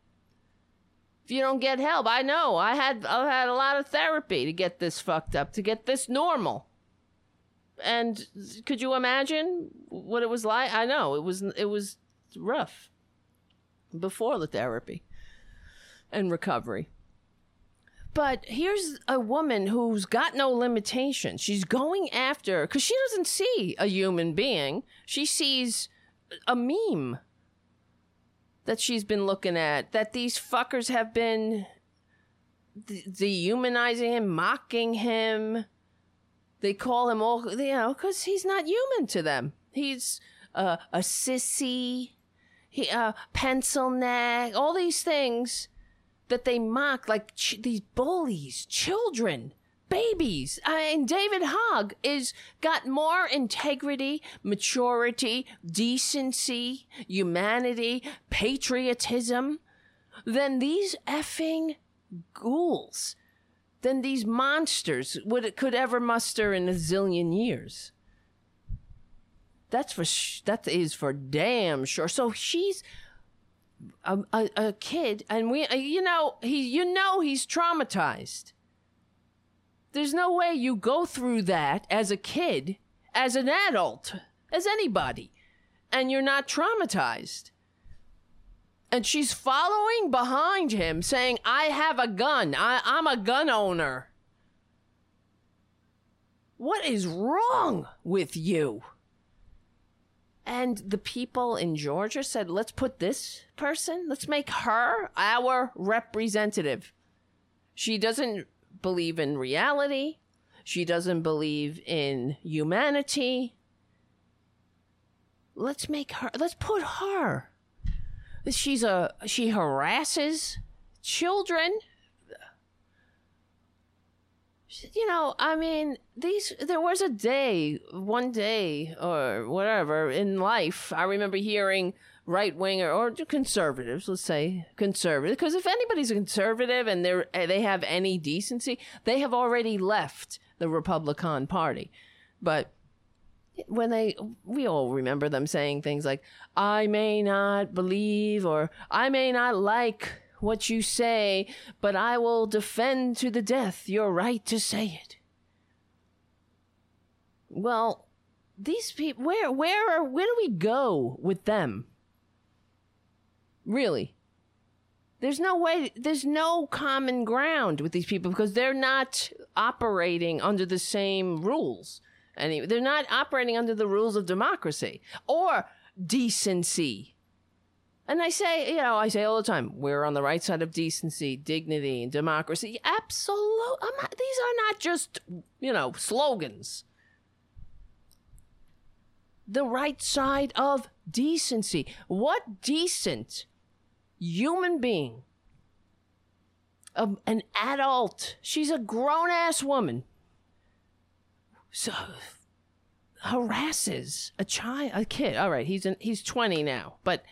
if you don't get help. I know. I had I had a lot of therapy to get this fucked up, to get this normal. And could you imagine what it was like? I know it was it was rough before the therapy and recovery. But here's a woman who's got no limitations. She's going after because she doesn't see a human being. She sees a meme that she's been looking at that these fuckers have been de- dehumanizing him, mocking him. They call him all, you know, because he's not human to them. He's uh, a sissy, he, uh, pencil neck, all these things that they mock like ch- these bullies, children babies. Uh, I mean, David Hogg is got more integrity, maturity, decency, humanity, patriotism than these effing ghouls, than these monsters would could ever muster in a zillion years. That's for sh- that is for damn sure. So she's a, a, a kid, and we, uh, you know, he, you know, he's traumatized there's no way you go through that as a kid, as an adult, as anybody, and you're not traumatized. And she's following behind him saying, I have a gun. I, I'm a gun owner. What is wrong with you? And the people in Georgia said, let's put this person, let's make her our representative. She doesn't believe in reality. She doesn't believe in humanity. Let's make her, let's put her. She's a, she harasses children. You know, I mean, these, there was a day, one day or whatever in life, I remember hearing, right winger or conservatives, let's say conservative, because if anybody's a conservative and they're eh, they have any decency, they have already left the Republican Party. But when they we all remember them saying things like i may not believe or i may not like what you say but i will defend to the death your right to say it well these people where where are where do we go with them Really. There's no way, there's no common ground with these people because they're not operating under the same rules. Anyway, they're not operating under the rules of democracy or decency. And I say, you know, I say all the time, we're on the right side of decency, dignity, and democracy. Absolutely. these are not just, you know, slogans. The right side of decency. What decent human being, a, an adult, she's a grown ass woman, so harasses a child, a kid. All right, he's an, he's twenty now, but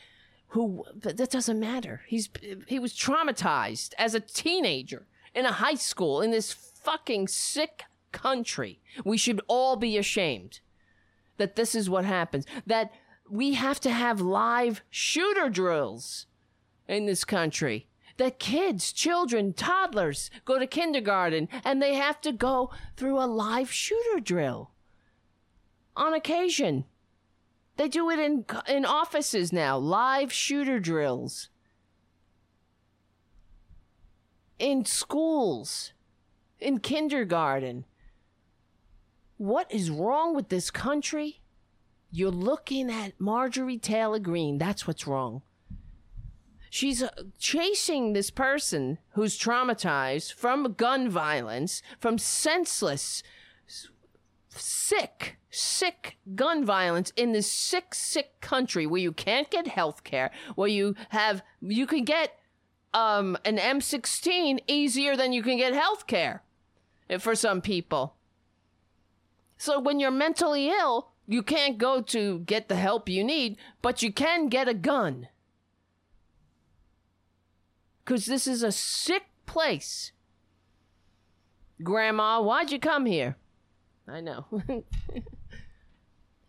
who? But that doesn't matter. He's he was traumatized as a teenager in a high school in this fucking sick country. We should all be ashamed that this is what happens. That we have to have live shooter drills in this country that kids, children, toddlers go to kindergarten and they have to go through a live shooter drill on occasion. They do it in in offices now, live shooter drills. In schools, in kindergarten. What is wrong with this country? You're looking at Marjorie Taylor Greene. That's what's wrong. She's uh, chasing this person who's traumatized from gun violence, from senseless, sick, sick gun violence in this sick, sick country where you can't get health care, where you have, you can get um, an M16 easier than you can get health care for some people. So when you're mentally ill, you can't go to get the help you need, but you can get a gun. Because this is a sick place. Grandma, why'd you come here? I know.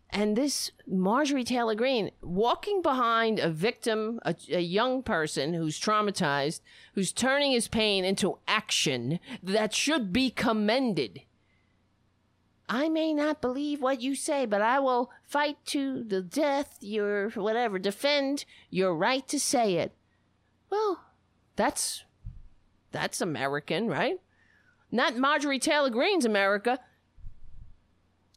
and this Marjorie Taylor Greene walking behind a victim, a, a, young person who's traumatized, who's turning his pain into action that should be commended. I may not believe what you say, but I will fight to the death your whatever, defend your right to say it. Well, that's that's American, right? Not Marjorie Taylor Greene's America.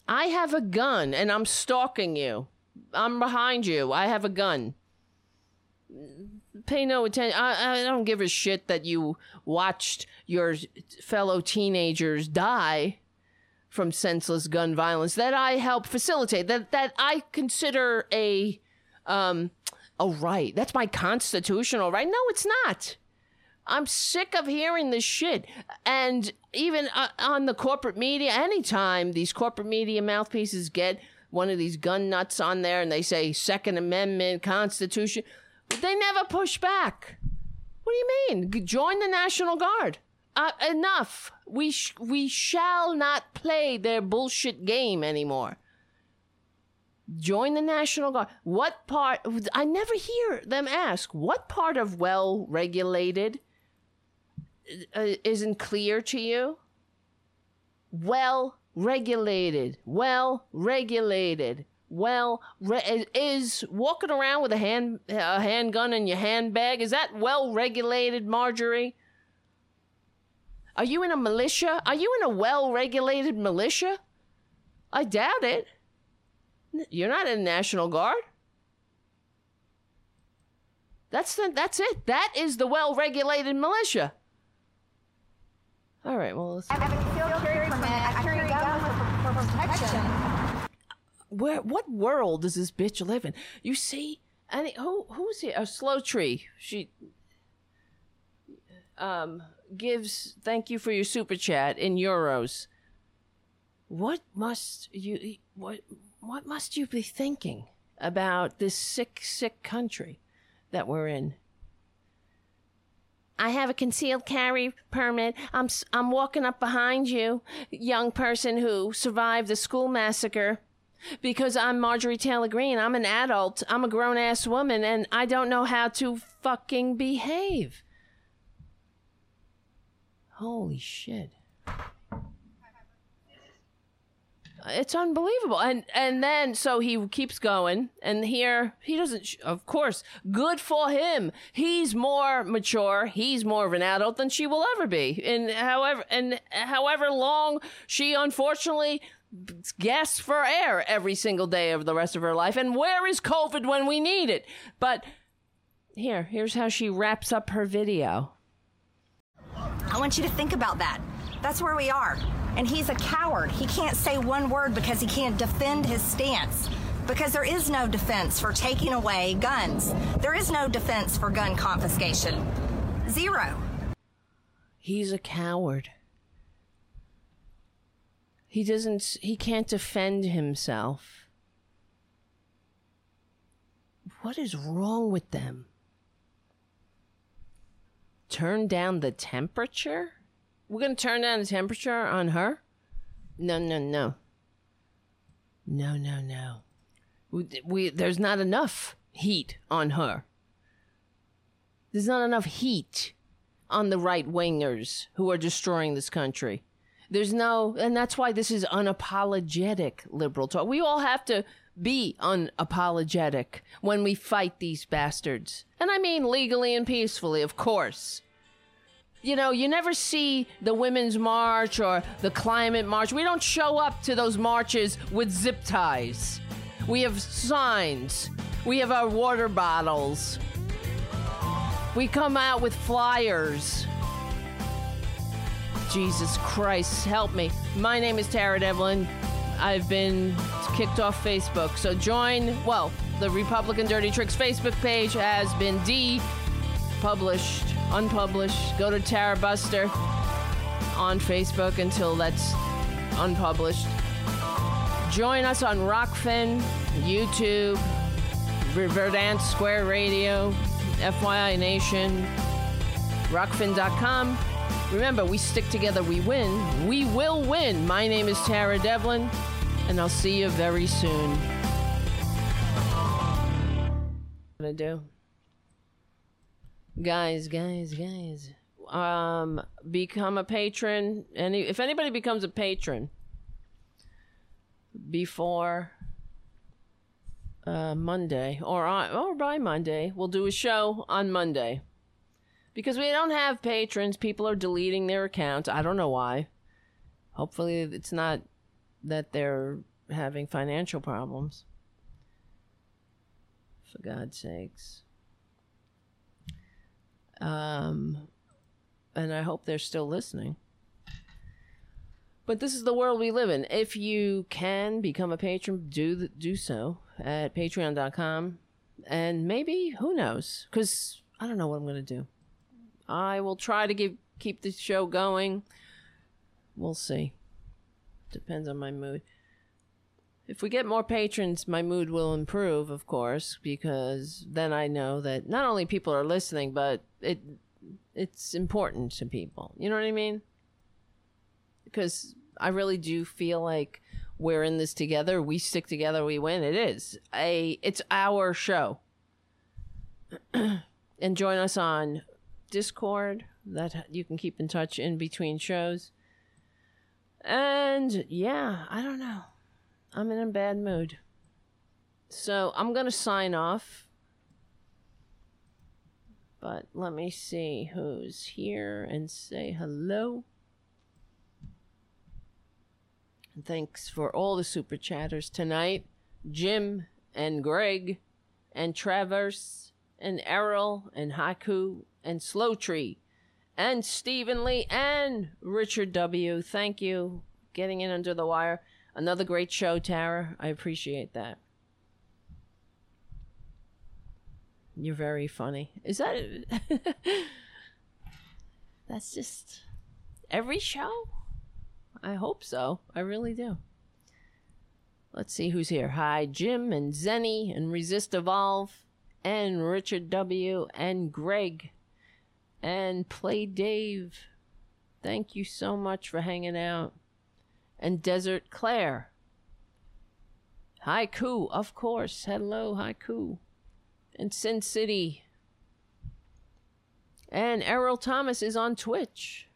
I have a gun and I'm stalking you. I'm behind you. I have a gun. Pay no attention. I, I don't give a shit that you watched your fellow teenagers die from senseless gun violence that I help facilitate that that I consider a um a right. That's my constitutional right. No, it's not. I'm sick of hearing this shit. And even uh, on the corporate media, anytime these corporate media mouthpieces get one of these gun nuts on there and they say Second Amendment, Constitution, they never push back. What do you mean? Join the National Guard. Uh, enough. We sh- we shall not play their bullshit game anymore. Join the National Guard. What part? I never hear them ask. What part of well regulated uh, isn't clear to you? Well regulated. Well regulated. Well, re- is walking around with a hand a handgun in your handbag is that well regulated, Marjorie? Are you in a militia? Are you in a well regulated militia? I doubt it. You're not in the National Guard. That's the, that's it. That is the well regulated militia. All right, well, let's. I have a concealed carry permit. I carry a gun for, for protection. Where, what world does this bitch live in? You see, any who who's here? A slow tree. She um gives thank you for your super chat in euros. What must you what what must you be thinking about this sick sick country that we're in? I have a concealed carry permit. I'm I'm walking up behind you, young person who survived the school massacre. Because I'm Marjorie Taylor Greene. I'm an adult. I'm a grown ass woman and I don't know how to fucking behave. Holy shit. It's unbelievable. And and then so he keeps going and here he doesn't sh- of course good for him. He's more mature, he's more of an adult than she will ever be. And however and however long she unfortunately gasps for air every single day of the rest of her life. And where is COVID when we need it? But here, here's how she wraps up her video. I want you to think about that. That's where we are. And he's a coward. He can't say one word because he can't defend his stance. Because there is no defense for taking away guns. There is no defense for gun confiscation. Zero. He's a coward. He doesn't, he can't defend himself. What is wrong with them? Turn down the temperature? We're to turn down the temperature on her? No, no, no. No, no, no. We, we, there's not enough heat on her. There's not enough heat on the right wingers who are destroying this country. There's no, and that's why this is unapologetic liberal talk. We all have to be unapologetic when we fight these bastards. And I mean legally and peacefully, of course. You know, you never see the Women's March or the Climate March. We don't show up to those marches with zip ties. We have signs, we have our water bottles. We come out with flyers. Jesus Christ, help me. My name is Tara Devlin. I've been kicked off Facebook. So join, well, the Republican Dirty Tricks Facebook page has been de-published, unpublished. Go to Tara Buster on Facebook until that's unpublished. Join us on Rokfin, YouTube, Verdant Square Radio, FYI Nation, Rokfin.com. Remember, we stick together, we win. We will win. My name is Tara Devlin, and I'll see you very soon. What I do? Guys, guys, guys. Um, become a patron. Any if anybody becomes a patron before uh, Monday or on, or by Monday, we'll do a show on Monday because we don't have patrons. People are deleting their accounts. I don't know why. Hopefully, it's not that they're having financial problems. For God's sakes. Um, and I hope they're still listening. But this is the world we live in. If you can become a patron, do do so at patreon.com. And maybe, who knows? Because I don't know what I'm going to do. I will try to give, keep the show going. We'll see. Depends on my mood. If we get more patrons, my mood will improve, of course, because then I know that not only people are listening, but it it's important to people. You know what I mean? Because I really do feel like we're in this together. We stick together, we win. It is a it's our show. and join us on Discord that you can keep in touch in between shows. And yeah, I don't know. I'm in a bad mood. So I'm going to sign off. But let me see who's here and say hello. And thanks for all the super chatters tonight Jim and Greg and Travers and Errol and Haiku and Slow Tree and Stephen Lee and Richard W. Thank you. Getting in under the wire. Another great show, Tara. I appreciate that. You're very funny. Is that. That's just. Every show? I hope so. I really do. Let's see who's here. Hi, Jim and Zenny and Resist Evolve and Richard W. and Greg and Play Dave. Thank you so much for hanging out. And Desert Claire. Haiku, of course. Hello, Haiku. And Sin City. And Errol Thomas is on Twitch.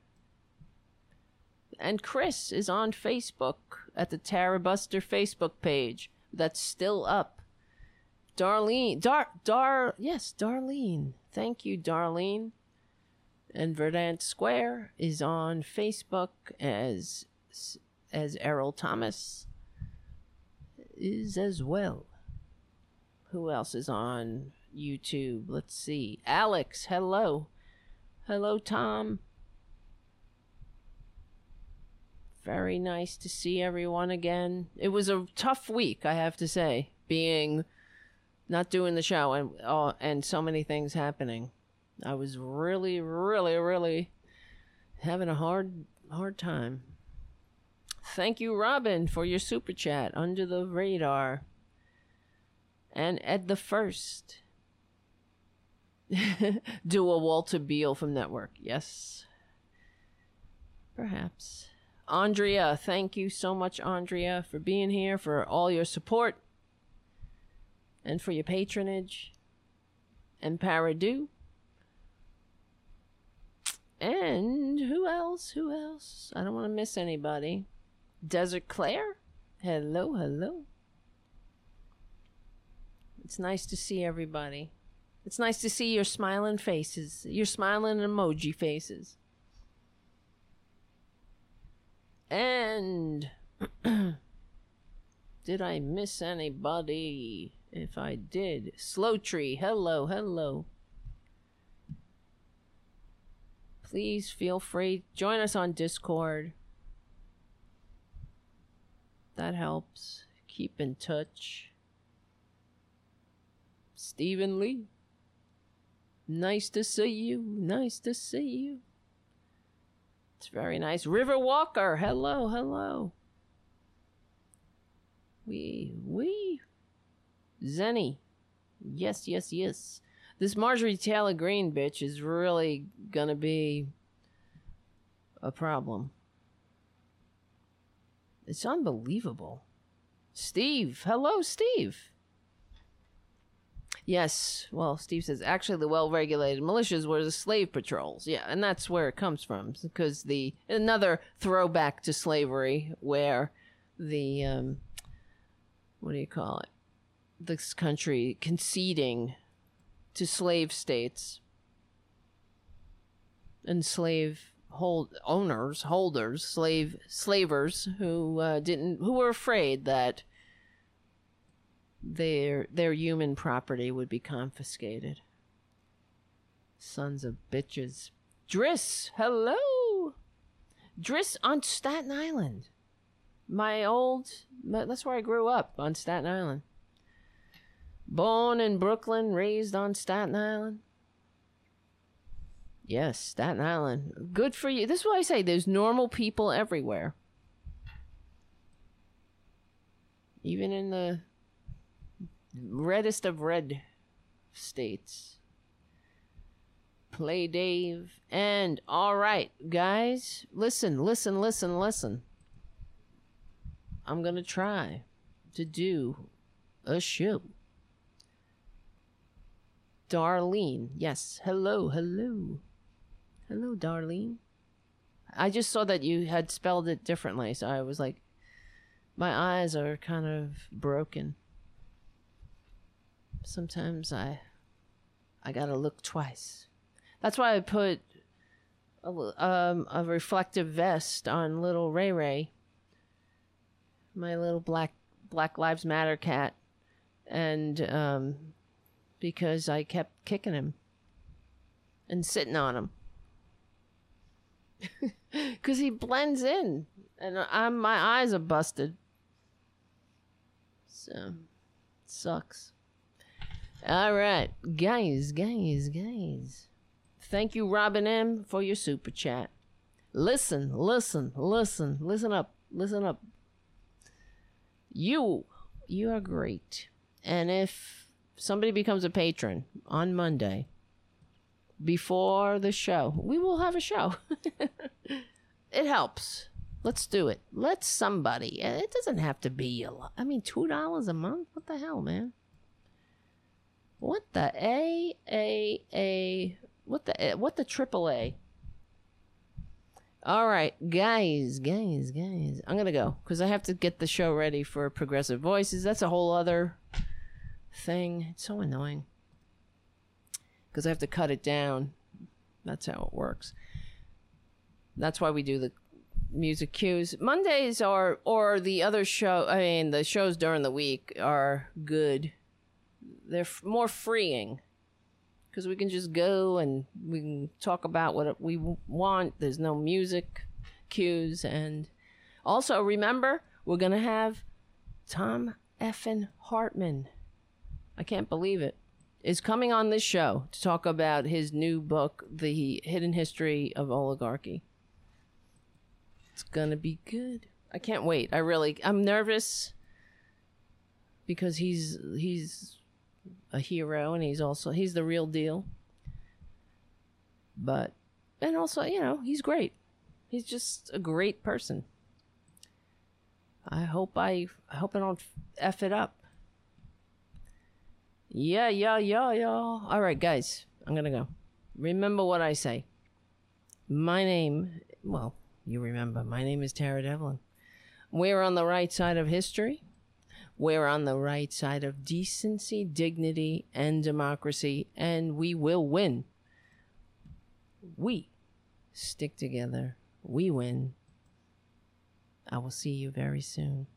And Chris is on Facebook at the Tara Buster Facebook page. That's still up. Darlene, Dar, Dar, yes, Darlene. Thank you, Darlene. And Verdant Square is on Facebook as as Errol Thomas is as well. Who else is on YouTube? Let's see. Alex, hello. Hello, Tom. Very nice to see everyone again. It was a tough week, I have to say, being not doing the show and uh, and so many things happening. I was really, really, really having a hard, hard time. Thank you, Robin, for your super chat under the radar. And Ed the First. Do a Walter Beale from Network. Yes. Perhaps. Andrea, thank you so much, Andrea, for being here, for all your support, and for your patronage. And Paradu. And who else? Who else? I don't want to miss anybody. Desert Claire? Hello, hello. It's nice to see everybody. It's nice to see your smiling faces, your smiling emoji faces. And did I miss anybody? If I did, Slow Tree, hello, hello. please feel free. Join us on Discord. That helps. Keep in touch. Stephen Lee. Nice to see you. Nice to see you. It's very nice. River Walker. Hello, hello. We, we. Zenny. Yes, yes, yes. This Marjorie Taylor Greene bitch is really gonna be a problem. It's unbelievable. Steve. Hello, Steve. Yes. Well, Steve says actually the well-regulated militias were the slave patrols. Yeah, and that's where it comes from because the another throwback to slavery where the um what do you call it? This country conceding to slave states and slave hold owners, holders, slave slavers who uh, didn't who were afraid that their their human property would be confiscated. Sons of bitches. Driss, hello. Driss on Staten Island. My old that's where I grew up on Staten Island. Born in Brooklyn, raised on Staten Island. Yes, Staten Island. Good for you. This is what I say. There's normal people everywhere. Even in the reddest of red states. Play Dave. And all right, guys, listen, listen, listen, listen. I'm going to try to do a show. Darlene. Yes. Hello, hello. Hello, Darlene. I just saw that you had spelled it differently, so I was like, my eyes are kind of broken. Sometimes I, I gotta look twice. That's why I put a, um, a reflective vest on little Ray Ray, my little black Black Lives Matter cat, and um, because I kept kicking him and sitting on him because he blends in, and I'm my eyes are busted. So, sucks. All right, guys, guys, guys. Thank you, Robin M, for your super chat. Listen, listen, listen, listen up, listen up. You, you are great, and if somebody becomes a patron on Monday before the show, we will have a show. it helps. Let's do it. Let somebody. It doesn't have to be a lot. I mean, two dollars a month. What the hell, man? What the A A A? What the what the triple A? All right, guys, guys, guys. I'm gonna go because I have to get the show ready for Progressive Voices. That's a whole other thing. It's so annoying because I have to cut it down. That's how it works. That's why we do the music cues. Mondays are or the other show. I mean, the shows during the week are good. They're f- more freeing because we can just go and we can talk about what we want. There's no music cues, and also remember we're gonna have Thom effin Hartmann. I can't believe it. Is coming on this show to talk about his new book, The Hidden History of Oligarchy. It's gonna be good. I can't wait. I really I'm nervous because he's he's a hero and he's also he's the real deal. But and also, you know, he's great. He's just a great person. I hope I I hope I don't f it up. Yeah, yeah, yeah, yeah. All right, guys, I'm gonna go. Remember what I say. My name, well, you remember, my name is Tara Devlin. We're on the right side of history. We're on the right side of decency, dignity, and democracy, and we will win. We stick together. We win. I will see you very soon.